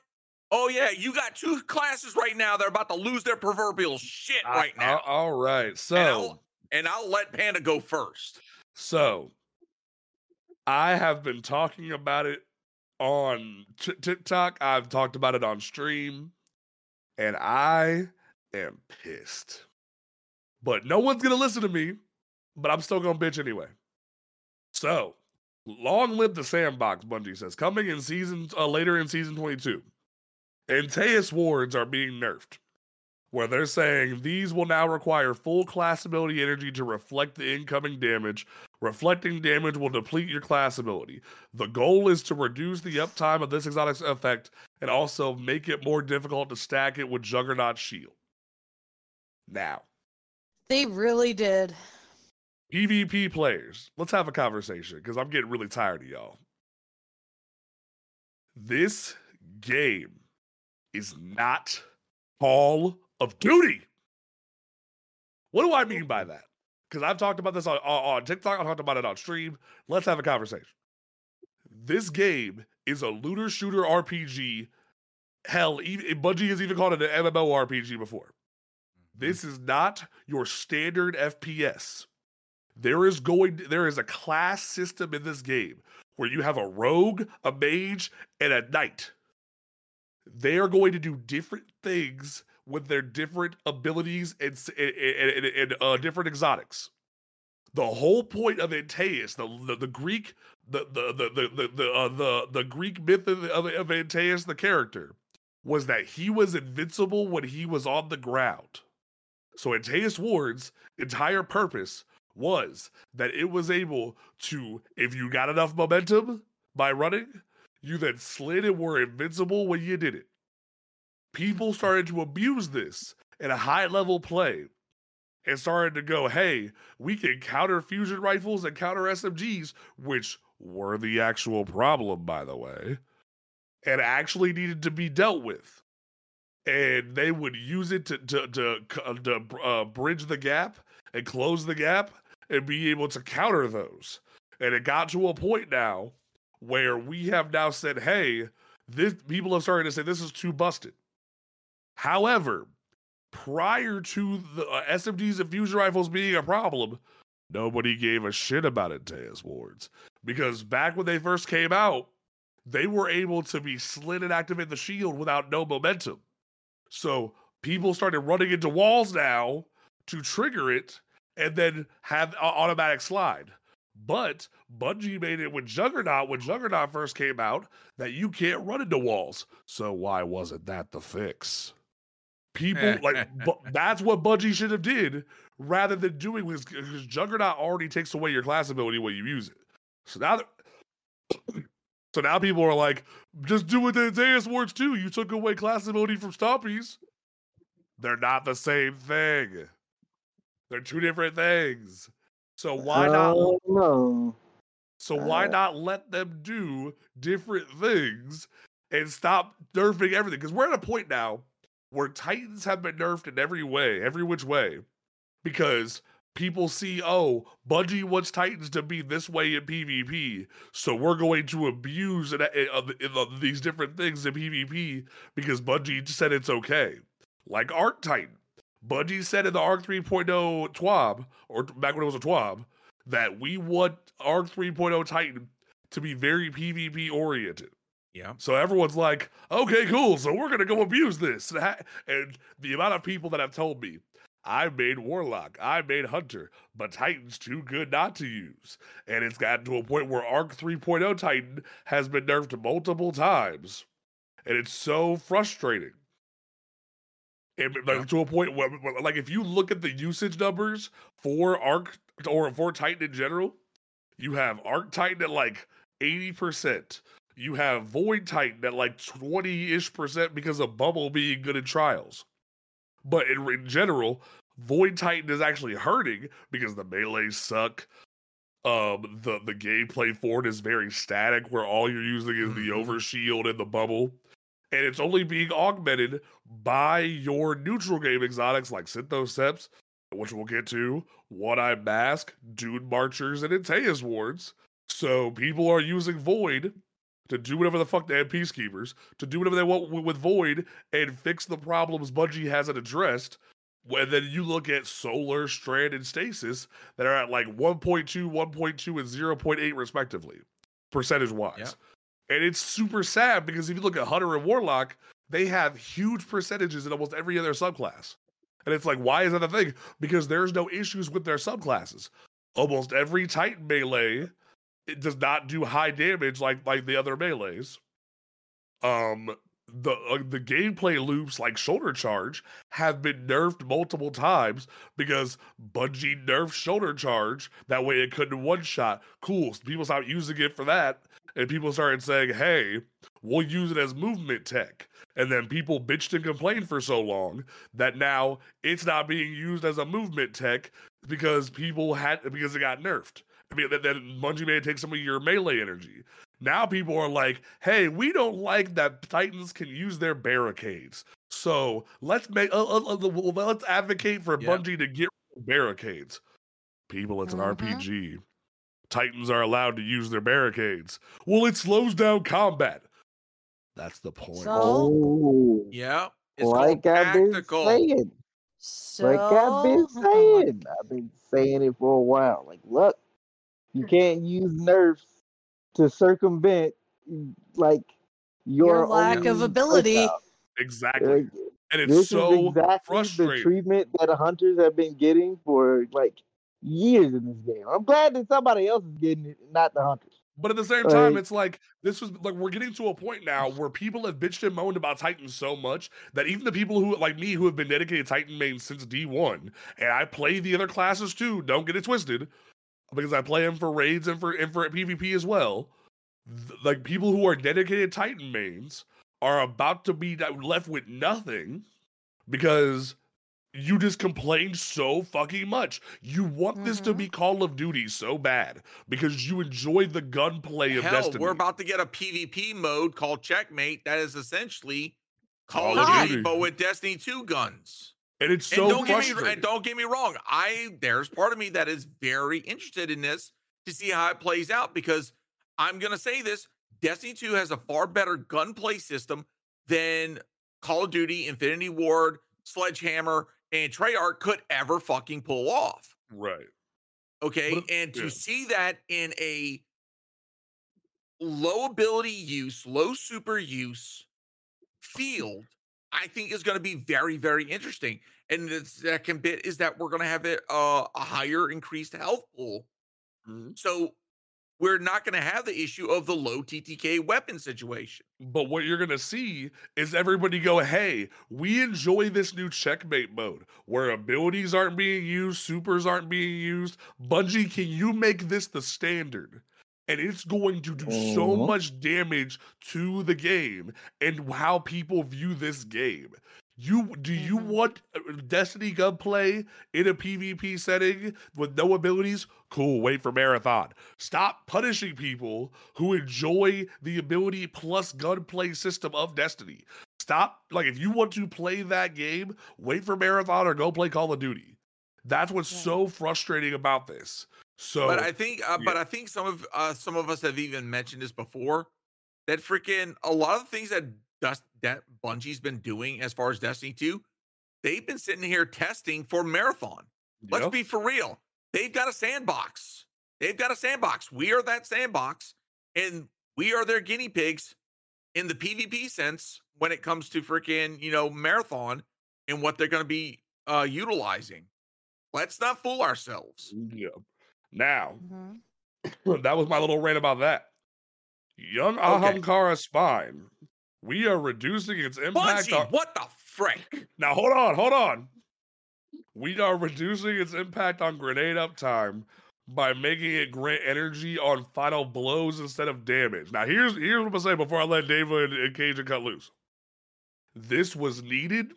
Oh yeah, you got two classes right now. They're about to lose their proverbial shit I- right now. I- all right. So and I'll and I'll let Panda go first. So, I have been talking about it on T- TikTok. I've talked about it on stream, and I am pissed. But no one's gonna listen to me. But I'm still gonna bitch anyway. So, long live the sandbox. Bungie says coming in season uh, later in season 22. Antaeus wards are being nerfed where they're saying these will now require full class ability energy to reflect the incoming damage. Reflecting damage will deplete your class ability. The goal is to reduce the uptime of this exotic effect and also make it more difficult to stack it with Juggernaut Shield. Now, They really did. PvP players, let's have a conversation because I'm getting really tired of y'all. This game is not Call of Duty. What do I mean by that? Because I've talked about this on, on, on TikTok, I've talked about it on stream. Let's have a conversation. This game is a looter shooter RPG. Hell, even, Bungie has even called it an MMO RPG before. This is not your standard FPS. There is going there is a class system in this game where you have a rogue, a mage, and a knight. They are going to do different things with their different abilities and and, and, and- uh, different exotics. The whole point of Antaeus, the the, the Greek, the the the the the the, uh, the, the Greek myth of, of Antaeus, the character, was that he was invincible when he was on the ground. So Antaeus Ward's entire purpose was that it was able to, if you got enough momentum by running, you then slid and were invincible when you did it. People started to abuse this in a high level play and started to go, hey, we can counter fusion rifles and counter SMGs, which were the actual problem, by the way, and actually needed to be dealt with. And they would use it to to to, to uh, bridge the gap and close the gap and be able to counter those. And it got to a point now where we have now said, hey, this people have started to say this is too busted. However, prior to the uh, SMGs and fusion rifles being a problem, nobody gave a shit about Antaeus Wards. Because back when they first came out, they were able to be slid and activate the shield without no momentum. So people started running into walls now to trigger it and then have automatic slide. But Bungie made it with Juggernaut when Juggernaut first came out that you can't run into walls. So why wasn't that the fix? People like bu- that's what Bungie should have did rather than doing because Juggernaut already takes away your class ability when you use it. So now, that- so now people are like, just do it the Deus Wars too. You took away class ability from Stompees. They're not the same thing. They're two different things. So why not? Oh, no. So why Uh, not let them do different things and stop nerfing everything? Because we're at a point now where Titans have been nerfed in every way, every which way, because people see, oh, Bungie wants Titans to be this way in PvP, so we're going to abuse it, uh, in the- these different things in PvP because Bungie said it's okay. Like Arc Titan. Bungie said in the Arc 3.0 TWAB, or back when it was a TWAB, that we want Arc 3.0 Titan to be very PvP oriented. Yeah. So everyone's like, okay, cool. So we're gonna go abuse this. And ha- And the amount of people that have told me, I made Warlock, I made Hunter, but Titan's too good not to use. And it's gotten to a point where Arc 3.0 Titan has been nerfed multiple times. And it's so frustrating. And like to a point where, where- like, if you look at the usage numbers for Arc or for Titan in general, you have Arc Titan at like 80%. You have Void Titan at like 20 ish percent because of Bubble being good in trials. But in, in general, Void Titan is actually hurting because the melees suck. Um, the the gameplay for it is very static, where all you're using is the Mhm. overshield and the bubble, and it's only being augmented by your neutral game exotics like Synthoceps, which we'll get to, One Eye Mask, Dune Marchers, and Antaeus Wards. So people are using Void to do whatever the fuck they and Peacekeepers to do whatever they want with Void and fix the problems Bungie hasn't addressed. When then you look at Solar, Strand, and Stasis that are at like 1.2, 1.2, and 0.8 respectively, percentage wise. Yeah. And it's super sad because if you look at Hunter and Warlock, they have huge percentages in almost every other subclass. And it's like, why is that a thing? Because there's no issues with their subclasses. Almost every Titan melee it does not do high damage like like the other melees. Um, the uh, the gameplay loops like shoulder charge have been nerfed multiple times because Bungie nerfed shoulder charge. That way it couldn't one shot. Cool. so people stopped using it for that, and people started saying, "Hey, we'll use it as movement tech." And then people bitched and complained for so long that now it's not being used as a movement tech because people had because it got nerfed. I mean, that, then Bungie may take some of your melee energy. Now people are like, "Hey, we don't like that Titans can use their barricades, so let's make uh, uh, uh, let's advocate for Yeah. Bungie to get barricades." People, it's an Mhm. RPG. Titans are allowed to use their barricades. Well, it slows down combat. That's the point. So- Oh, Yeah. It's like I've been saying. So Like I've been saying. I've been saying it for a while. Like, look, you can't use nerfs to circumvent like your, Your lack of ability. playstyle. exactly. Like, and it's this so is exactly frustrating. the treatment that hunters have been getting for like years in this game. I'm glad that somebody else is getting it, not the hunters. But at the same time, it's like this was like we're getting to a point now where people have bitched and moaned about Titan so much that even the people who like me who have been dedicated to Titan main since D1, and I play the other classes too, don't get it twisted, because I play them for raids and for and for PvP as well. th- Like people who are dedicated Titan mains are about to be left with nothing because you just complained so fucking much. You want this to Mhm. be Call of Duty so bad because you enjoy the gunplay of Hell, Destiny. we're about to get a PvP mode called Checkmate that is essentially Call Call of of Duty. Duty, but with Destiny 2 guns. And it's and so don't get me and don't get me wrong. I there's part of me that is very interested in this to see how it plays out because I'm gonna say this: Destiny 2 has a far better gunplay system than Call of Duty, Infinity Ward, Sledgehammer, and Treyarch could ever fucking pull off. right. Okay. But- and to yeah. see that in a low ability use, low super use mm. field, I think is going to be very, very interesting. And the second bit is that we're going to have it uh, a higher increased health pool. Mhm. So we're not going to have the issue of the low TTK weapon situation. But what you're gonna see is everybody go, "Hey, we enjoy this new checkmate mode where abilities aren't being used, supers aren't being used. Bungie, can you make this the standard?" And it's going to do so Mhm. much damage to the game and how people view this game. You do you Mhm. want uh, Destiny gunplay in a PvP setting with no abilities? Cool, wait for marathon. Stop punishing people who enjoy the ability plus gunplay system of Destiny. Stop like if you want to play that game, wait for marathon or go play Call of Duty. That's what's Yeah. so frustrating about this. So but I think, uh, but. I think some of uh, some of us have even mentioned this before. That freaking a lot of the things that Dust that Bungie's been doing as far as Destiny 2, they've been sitting here testing for Marathon. Let's Yep. be for real. They've got a sandbox. They've got a sandbox. We are that sandbox, and we are their guinea pigs in the PvP sense when it comes to freaking you know marathon and what they're going to be uh utilizing. Let's not fool ourselves. yeah. Now, Mhm. that was my little rant about that. Young Okay. Ahamkara Spine. We are reducing its impact Bungie, on what the frick? Now hold on, hold on. We are reducing its impact on grenade uptime by making it grant energy on final blows instead of damage. Now here's here's what I'm gonna say before I let David and, and Cajun cut loose. This was needed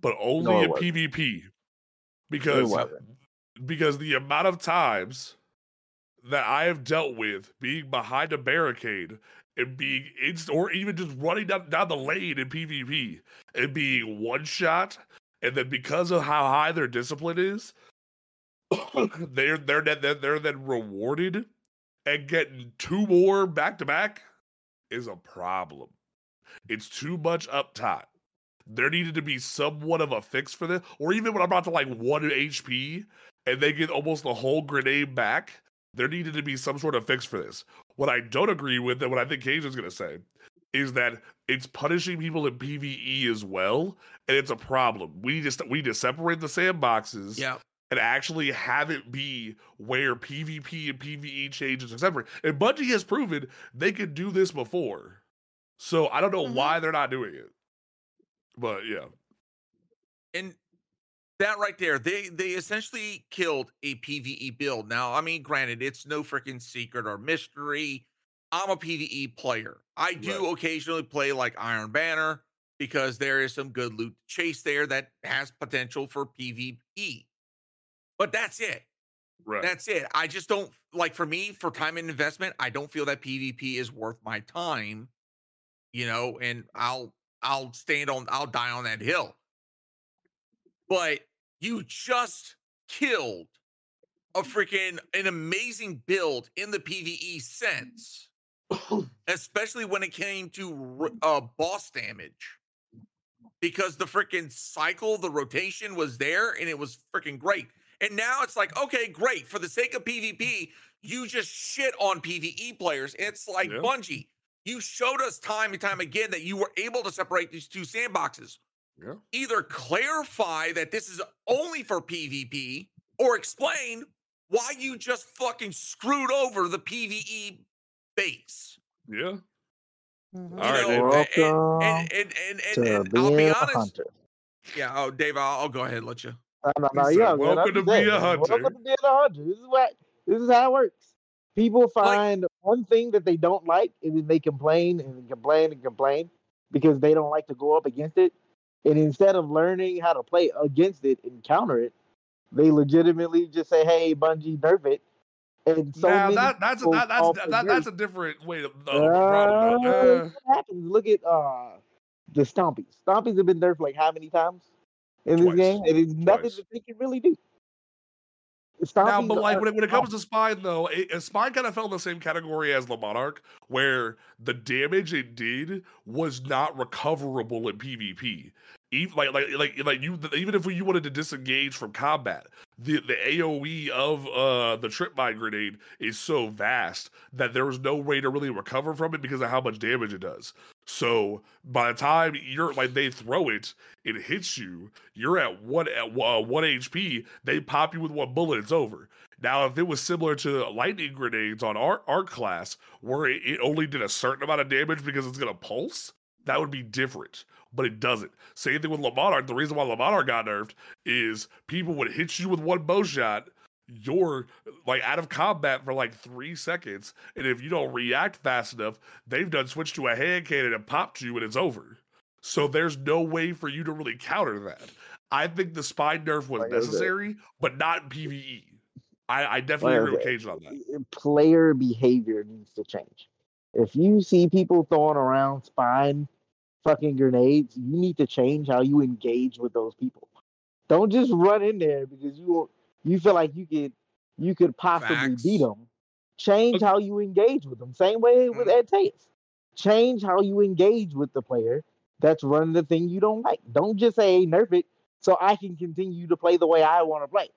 but only No, in wasn't. PvP. Because wasn't. Because the amount of times that I have dealt with being behind a barricade and being or even just running down, down the lane in PvP and being one shot, and then because of how high their discipline is, they're they're then they're then rewarded and getting two more back to back is a problem. It's too much uptime. There needed to be somewhat of a fix for this, or even when I'm about to like one HP and they get almost the whole grenade back, there needed to be some sort of fix for this. What I don't agree with, and what I think Cage is going to say, is that it's punishing people in PVE as well, and it's a problem. We need to st- we need to separate the sandboxes Yeah. and actually have it be where PvP and PvE changes are separate. And Bungie has proven they could do this before. So I don't know Mhm. why they're not doing it. But yeah. and that right there, they they essentially killed a PVE build. Now, I mean, granted, it's no freaking secret or mystery. I'm a PVE player. I do Right. occasionally play like Iron Banner because there is some good loot to chase there that has potential for PvE. But that's it. Right. That's it. I just don't like for me for time and investment. I don't feel that PvP is worth my time. You know, and I'll I'll stand on I'll die on that hill. But you just killed a freaking an amazing build in the PvE sense, especially when it came to uh, boss damage. Because the freaking cycle, the rotation was there and it was freaking great. And now it's like, okay, great. For the sake of PvP, you just shit on PvE players. It's like Yeah. Bungie. You showed us time and time again that you were able to separate these two sandboxes. Yeah. Either clarify that this is only for PvP or explain why you just fucking screwed over the PvE base. Yeah. Mhm. All right, know, Dave. Welcome And and and, and, to and I'll be being a honest. hunter. Yeah, oh Dave, I'll, I'll go ahead and let you. No, no, no, He yeah, said, man, "Welcome to just be a hunter." Welcome to being a hunter. This is what this is how it works. People find one thing that they don't like, and then they complain and complain and complain because they don't like to go up against it. And instead of learning how to play against it and counter it, they legitimately just say, "Hey, Bungie, nerf it." And so now many that that's a, that, that's that, that's a different way of Uh, a problem. though. Uh, what happens? Look at uh the Stompees. Stompees have been nerfed like how many times in this Twice. game? And It is nothing Twice. that they can really do. Now, but like when it, when it comes to Spine, though, it, uh, Spine kind of fell in the same category as the Monarch, where the damage it did was not recoverable in PvP. Even like like like like you even if you wanted to disengage from combat, the the AOE of uh the trip mine grenade is so vast that there was no way to really recover from it because of how much damage it does. So by the time you're like they throw it, it hits you. You're at one at uh, one HP. They pop you with one bullet. It's over. Now, if it was similar to lightning grenades on our our class, where it, it only did a certain amount of damage because it's gonna pulse, that would be different. But it doesn't. Same thing with Le Monarque. The reason why Le Monarque got nerfed is people would hit you with one bow shot. You're like out of combat for like three seconds, and if you don't react fast enough, they've done switched to a hand cannon and popped you, and it's over. So there's no way for you to really counter that. I think the spine nerf was Like I said. necessary, but not PVE. I, I definitely agree with Cajun on that. player behavior needs to change. If you see people throwing around spine fucking grenades, you need to change how you engage with those people. Don't just run in there because you you feel like you could you could possibly Facts. beat them. Change how you engage with them. Same way with mm-hmm. Ed Tate. Change how you engage with the player that's running the thing you don't like. Don't just say hey, nerf it so I can continue to play the way I want to play.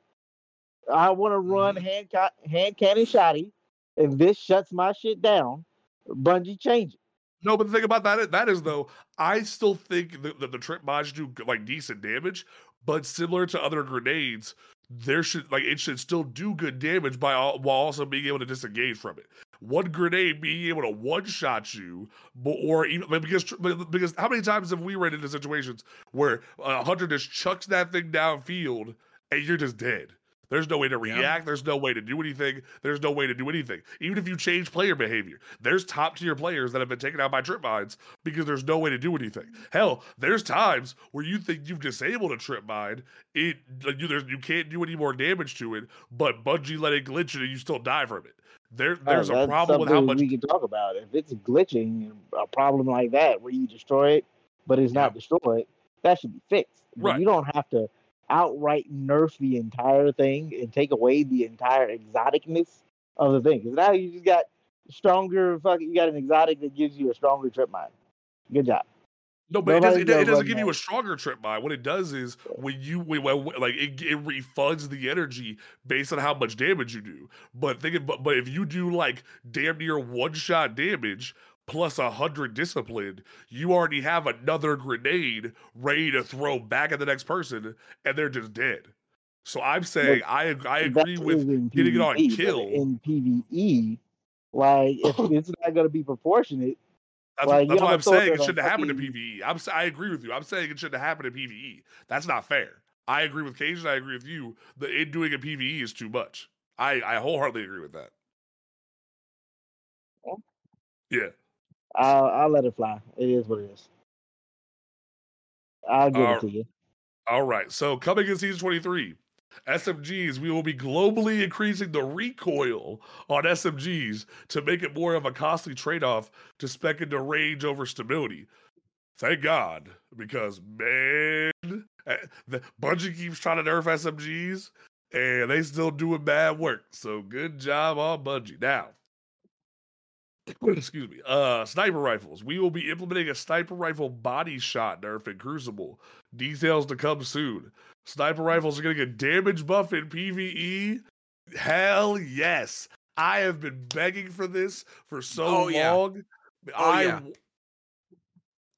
I want to run mm-hmm. hand ca- hand cannon shotty, and this shuts my shit down. Bungie change it. No, but the thing about that that is though, I still think that, that the trip mods do like decent damage, but similar to other grenades, there should like it should still do good damage by all, while also being able to disengage from it. One grenade being able to one shot you, or even because because how many times have we ran into situations where a hunter just chucks that thing downfield and you're just dead? There's no way to Yeah. react. There's no way to do anything. There's no way to do anything. Even if you change player behavior, there's top tier players that have been taken out by trip mines because there's no way to do anything. Hell, there's times where you think you've disabled a trip mine, it you there's you can't do any more damage to it, but Bungie let it glitch it and you still die from it. There Oh, there's a problem with how much we can talk about. If it's glitching, a problem like that where you destroy it, but it's not destroyed, that should be fixed. Right. You don't have to outright nerf the entire thing and take away the entire exoticness of the thing. Because now you just got stronger. Fucking, you got an exotic that gives you a stronger trip mine. Good job. No, but it, does, Nobody's it, do- it gonna doesn't run give you a stronger trip mine. What it does is when you when, when- like it, it refunds the energy based on how much damage you do. But think but but if you do like damn near one shot damage plus a hundred discipline, you already have another grenade ready to throw back at the next person, and they're just dead. So I'm saying I I agree with getting it on kill. In PVE, like it's not going to be proportionate, That's, Like, that's have I'm saying it shouldn't happen to fucking- PVE. I'm I agree with you. I'm saying it shouldn't happen to PVE. That's not fair. I agree with Cajun. I agree with you. The it doing a PVE is too much. I I wholeheartedly agree with that. Yeah. I'll, I'll let it fly. It is what it is. I'll give Uh, it to you. All right. So coming in season 23, SMGs, we will be globally increasing the recoil on SMGs to make it more of a costly trade-off to spec into range over stability. Thank God, because man, eh, the Bungie keeps trying to nerf SMGs, and they still doing bad work. So good job on Bungie. Now, excuse me. Uh, sniper rifles. We will be implementing a sniper rifle body shot nerf in Crucible. Details to come soon. Sniper rifles are getting a damage buff in PvE. Hell yes. I have been begging for this for so Oh, yeah. long. Oh, I yeah.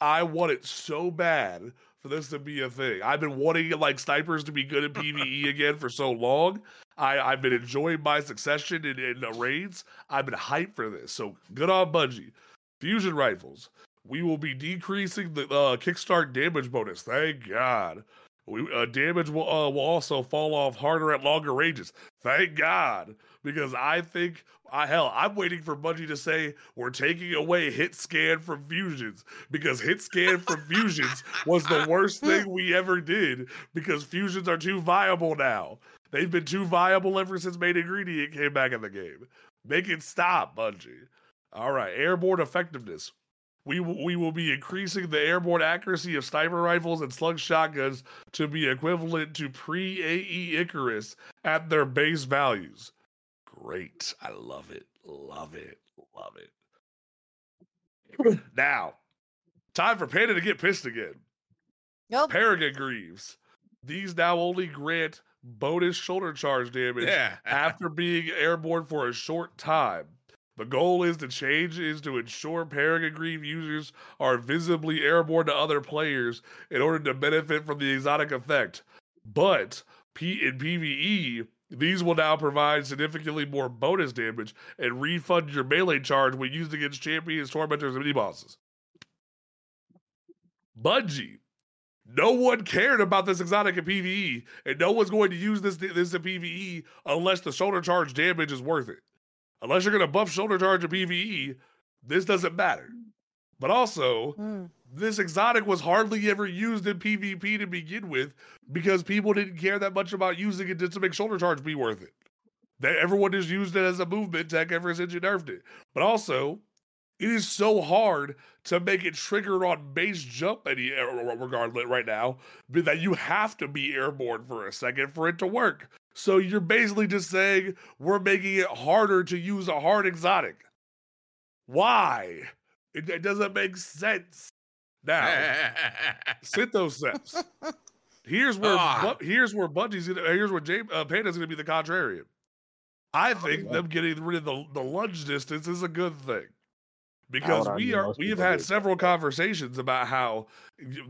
I want it so bad for this to be a thing. I've been wanting like snipers to be good in PvE again for so long. I, I've been enjoying my succession in, in the raids. I've been hyped for this. So good on Bungie. Fusion rifles. We will be decreasing the uh, kickstart damage bonus. Thank God. We, uh, damage will, uh, will also fall off harder at longer ranges. Thank God. Because I think, I hell, I'm waiting for Bungie to say we're taking away hit scan from fusions because hit scan from fusions was the worst thing we ever did because fusions are too viable now. They've been too viable ever since Main Ingredient came back in the game. Make it stop, Bungie. All right, airborne effectiveness. We, w- we will be increasing the airborne accuracy of sniper rifles and slug shotguns to be equivalent to pre AE Icarus at their base values. Great. I love it. Love it. Love it. now, time for Panda to get pissed again. Nope. Peregrine Greaves. These now only grant bonus shoulder charge damage Yeah. after being airborne for a short time. The goal is to change is to ensure Peregrine Greave users are visibly airborne to other players in order to benefit from the exotic effect. But P in PvE, these will now provide significantly more bonus damage and refund your melee charge when used against champions, tormentors, and mini bosses. Bungie. No one cared about this exotic in PvE, and no one's going to use this this in PvE unless the shoulder charge damage is worth it. Unless you're going to buff shoulder charge in PvE, this doesn't matter. But also, Mm. This exotic was hardly ever used in PvP to begin with because people didn't care that much about using it just to make shoulder charge be worth it. That everyone just used it as a movement tech ever since you nerfed it. But also, it is so hard to make it trigger on base jump any regardless right now that you have to be airborne for a second for it to work. So you're basically just saying we're making it harder to use a hard exotic. Why? It, it doesn't make sense. Now, Synthoceps. Here's where Ah. Bu- here's where Bungie's gonna here's where James uh, Panda's gonna be the contrarian. I think yeah. them getting rid of the, the lunge distance is a good thing. Because we are we have had several conversations about how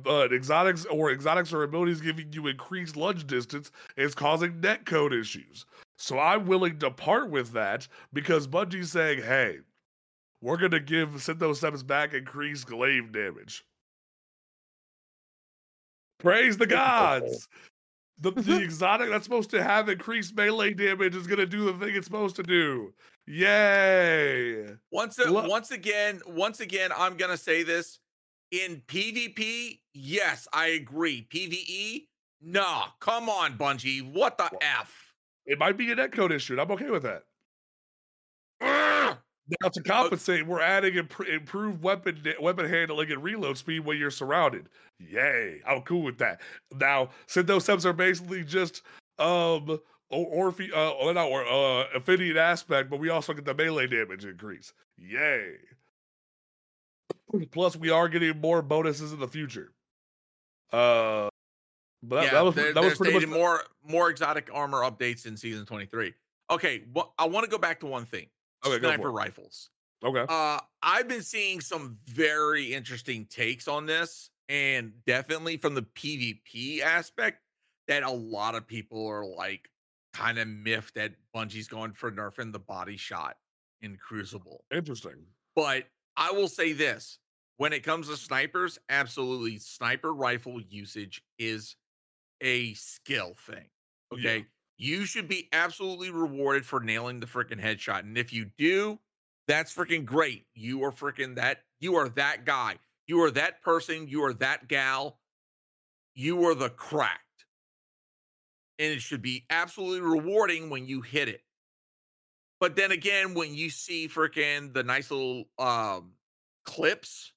uh, exotics or exotics or abilities giving you increased lunge distance is causing netcode issues. So I'm willing to part with that because Bungie's saying, hey, we're gonna give Synthoceps back increased glaive damage. Praise the gods. the, the exotic that's supposed to have increased melee damage is gonna do the thing it's supposed to do. Yay! Once a, Lo- once again, once again, I'm gonna say this. In PvP, yes, I agree. PvE, nah. Come on, Bungie. What the f? It might be a netcode issue, and I'm okay with that. Now to compensate, we're adding impr- improved weapon weapon handling and reload speed when you're surrounded. Yay! I'm cool with that. Now, Synthoceps are basically just um or Orphe, uh, or not or uh affinity aspect, but we also get the melee damage increase. Yay! Plus, we are getting more bonuses in the future. Uh, but that, yeah, that was they're, that was pretty much more more exotic armor updates in season 23. Okay, well, I want to go back to one thing. Okay, Sniper rifles. okay. Uh, I've been seeing some very interesting takes on this, and definitely from the PvP aspect, that a lot of people are like kind of miffed that Bungie's going for nerfing the body shot in Crucible. Interesting. But I will say this when it comes to snipers, absolutely, sniper rifle usage is a skill thing. Yeah. You should be absolutely rewarded for nailing the freaking headshot. And if you do, that's freaking great. You are freaking that. You are that guy. You are that person. You are that gal. You are the cracked. And it should be absolutely rewarding when you hit it. But then again, when you see freaking the nice little um clips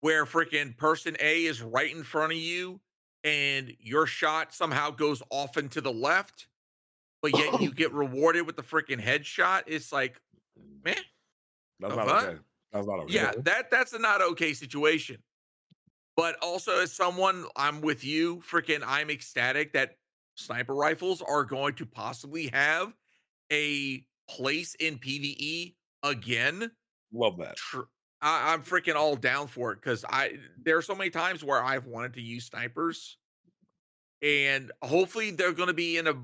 where freaking person A is right in front of you and your shot somehow goes off and to the left, but yet you get rewarded with the freaking headshot, it's like, man, That's not okay. That's not okay. yeah, that that's a not okay situation. But also, as someone, I'm with you. Freaking, I'm ecstatic that sniper rifles are going to possibly have a place in PVE again. Love that. Tr- I, I'm freaking all down for it because I there are so many times where I've wanted to use snipers, and hopefully they're going to be in a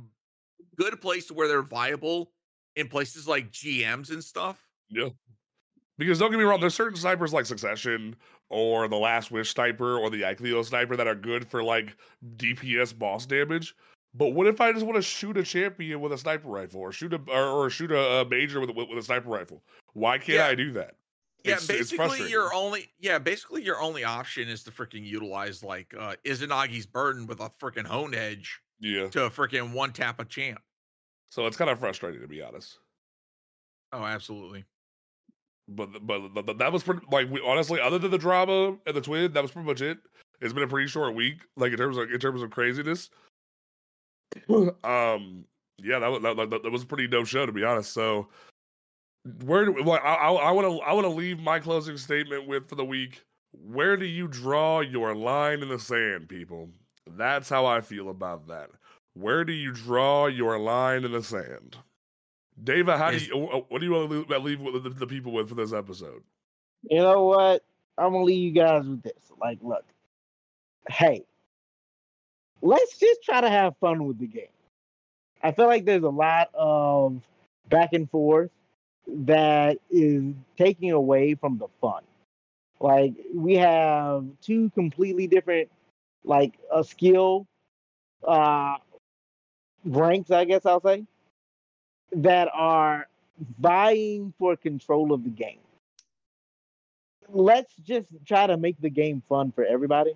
good place where they're viable in places like GMs and stuff. Yeah. Because don't get me wrong, there's certain snipers like Succession or the Last Wish sniper or the Ikelos sniper that are good for like DPS boss damage. But what if I just want to shoot a champion with a sniper rifle or shoot a or, or shoot a, a major with, a- with with a sniper rifle? Why can't Yeah. I do that? Yeah, It's- it's basically frustrating. your only yeah, basically your only option is to freaking utilize like uh Izanagi's burden with a freaking hone edge Yeah. to a freaking one tap a champ. So it's kind of frustrating to be honest. Oh, absolutely. But but, but, that was pretty like we, honestly, other than the drama and the TWID, that was pretty much it. It's been a pretty short week, like in terms of in terms of craziness. um, yeah, that was that, that, that was a pretty dope show to be honest. So, where do like I I want to I want to leave my closing statement with for the week. Where do you draw your line in the sand, people? That's how I feel about that. Where do you draw your line in the sand? David, how Is- do you? uh, What do you want to leave, leave the, the people with for this episode? You know what? I'm gonna leave you guys with this. Like, look, hey, let's just try to have fun with the game. I feel like there's a lot of back and forth that is taking away from the fun. Like, we have two completely different, like, a skill uh ranks, I guess I'll say, that are vying for control of the game let's just try to make the game fun for everybody.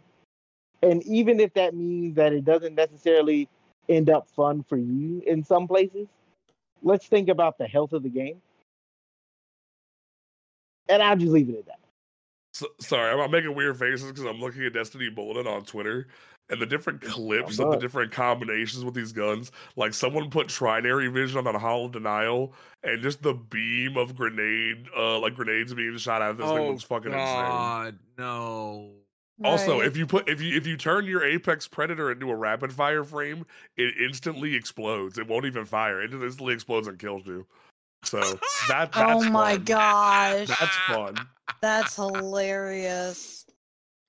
And even if that means that it doesn't necessarily end up fun for you in some places, let's think about the health of the game. And I'll just leave it at that. So, sorry, I'm, I'm making weird faces because I'm looking at Destiny Bulletin on Twitter and the different clips of the different combinations with these guns. Like someone put trinary vision on the Hollow Denial, and just the beam of grenade, uh, like grenades being shot out of this thing looks fucking insane. Oh, God, no. Also, Right. if you put if you if you turn your Apex Predator into a rapid fire frame, it instantly explodes. It won't even fire. It just instantly explodes and kills you. So that that's oh my fun. gosh, That's fun. That's hilarious.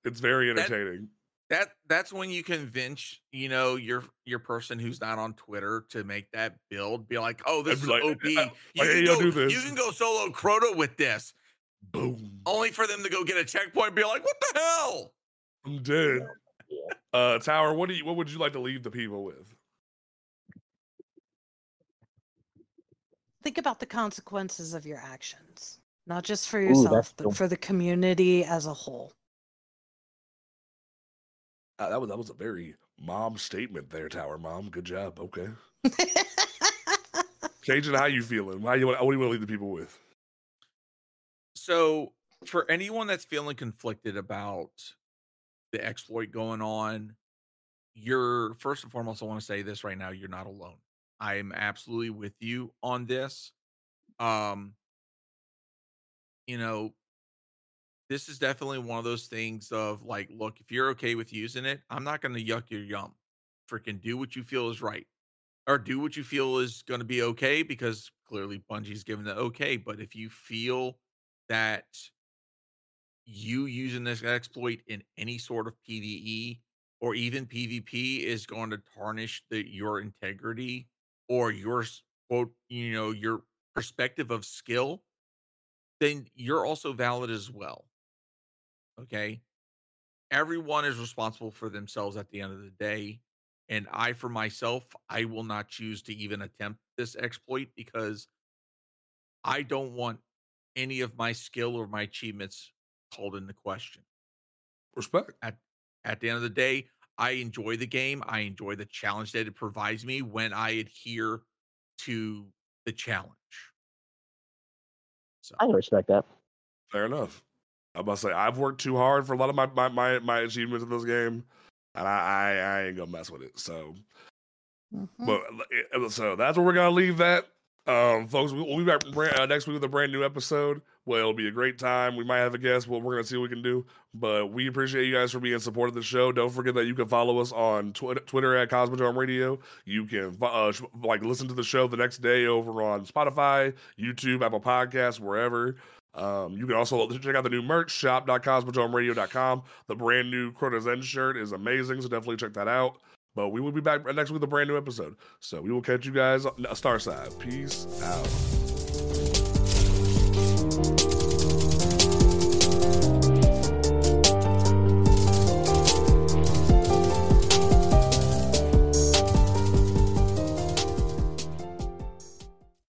It's very entertaining. That, that that's when you convince, you know, your your person who's not on Twitter to make that build, be like, oh, this is OP. I, uh, you, I, can go, do this. you can go solo Crota with this. Boom. Only for them to go get a checkpoint be like, what the hell? I'm dead. Uh Tower, what do you what would you like to leave the people with? Think about the consequences of your actions not just for that's yourself, cool. but for the community as a whole. Uh, that was that was a very mom statement there, Tower Mom. Good job. Okay. Changing how you feeling. Why you want, what do you want to leave the people with? So, for anyone that's feeling conflicted about the exploit going on, you're first and foremost, I want to say this right now you're not alone. I am absolutely with you on this. Um, you know, this is definitely one of those things of like, look, if you're okay with using it, I'm not going to yuck your yum. Freaking do what you feel is right or do what you feel is going to be okay because clearly Bungie's given the okay. But if you feel that you using this exploit in any sort of PvE or even PvP is going to tarnish the your integrity or your quote, you know, your perspective of skill, then you're also valid as well. Okay. Everyone is responsible for themselves at the end of the day. And I, for myself, I will not choose to even attempt this exploit because I don't want any of my skill or my achievements called into question. Respect. At at the end of the day, I enjoy the game. I enjoy the challenge that it provides me when I adhere to the challenge. So I can respect that. Fair enough. I must say I've worked too hard for a lot of my my my, my achievements in this game, and I, I I ain't gonna mess with it. So, Mhm. but so that's where we're gonna leave that. Um, folks, we- we'll be back bra- uh, next week with a brand new episode. Well, it'll be a great time. We might have a guest. Well, we're gonna see what we can do. But we appreciate you guys for being supportive of the show. Don't forget that you can follow us on Twitter, Twitter at Cosmodrome Radio. You can uh, sh- like listen to the show the next day over on Spotify, YouTube, Apple Podcasts, wherever. Um, you can also check out the new merch shop.cosmodromeradio.com. The brand new Crota's End shirt is amazing, so definitely check that out. But we will be back next week with a brand new episode. So we will catch you guys on Starside. Peace out.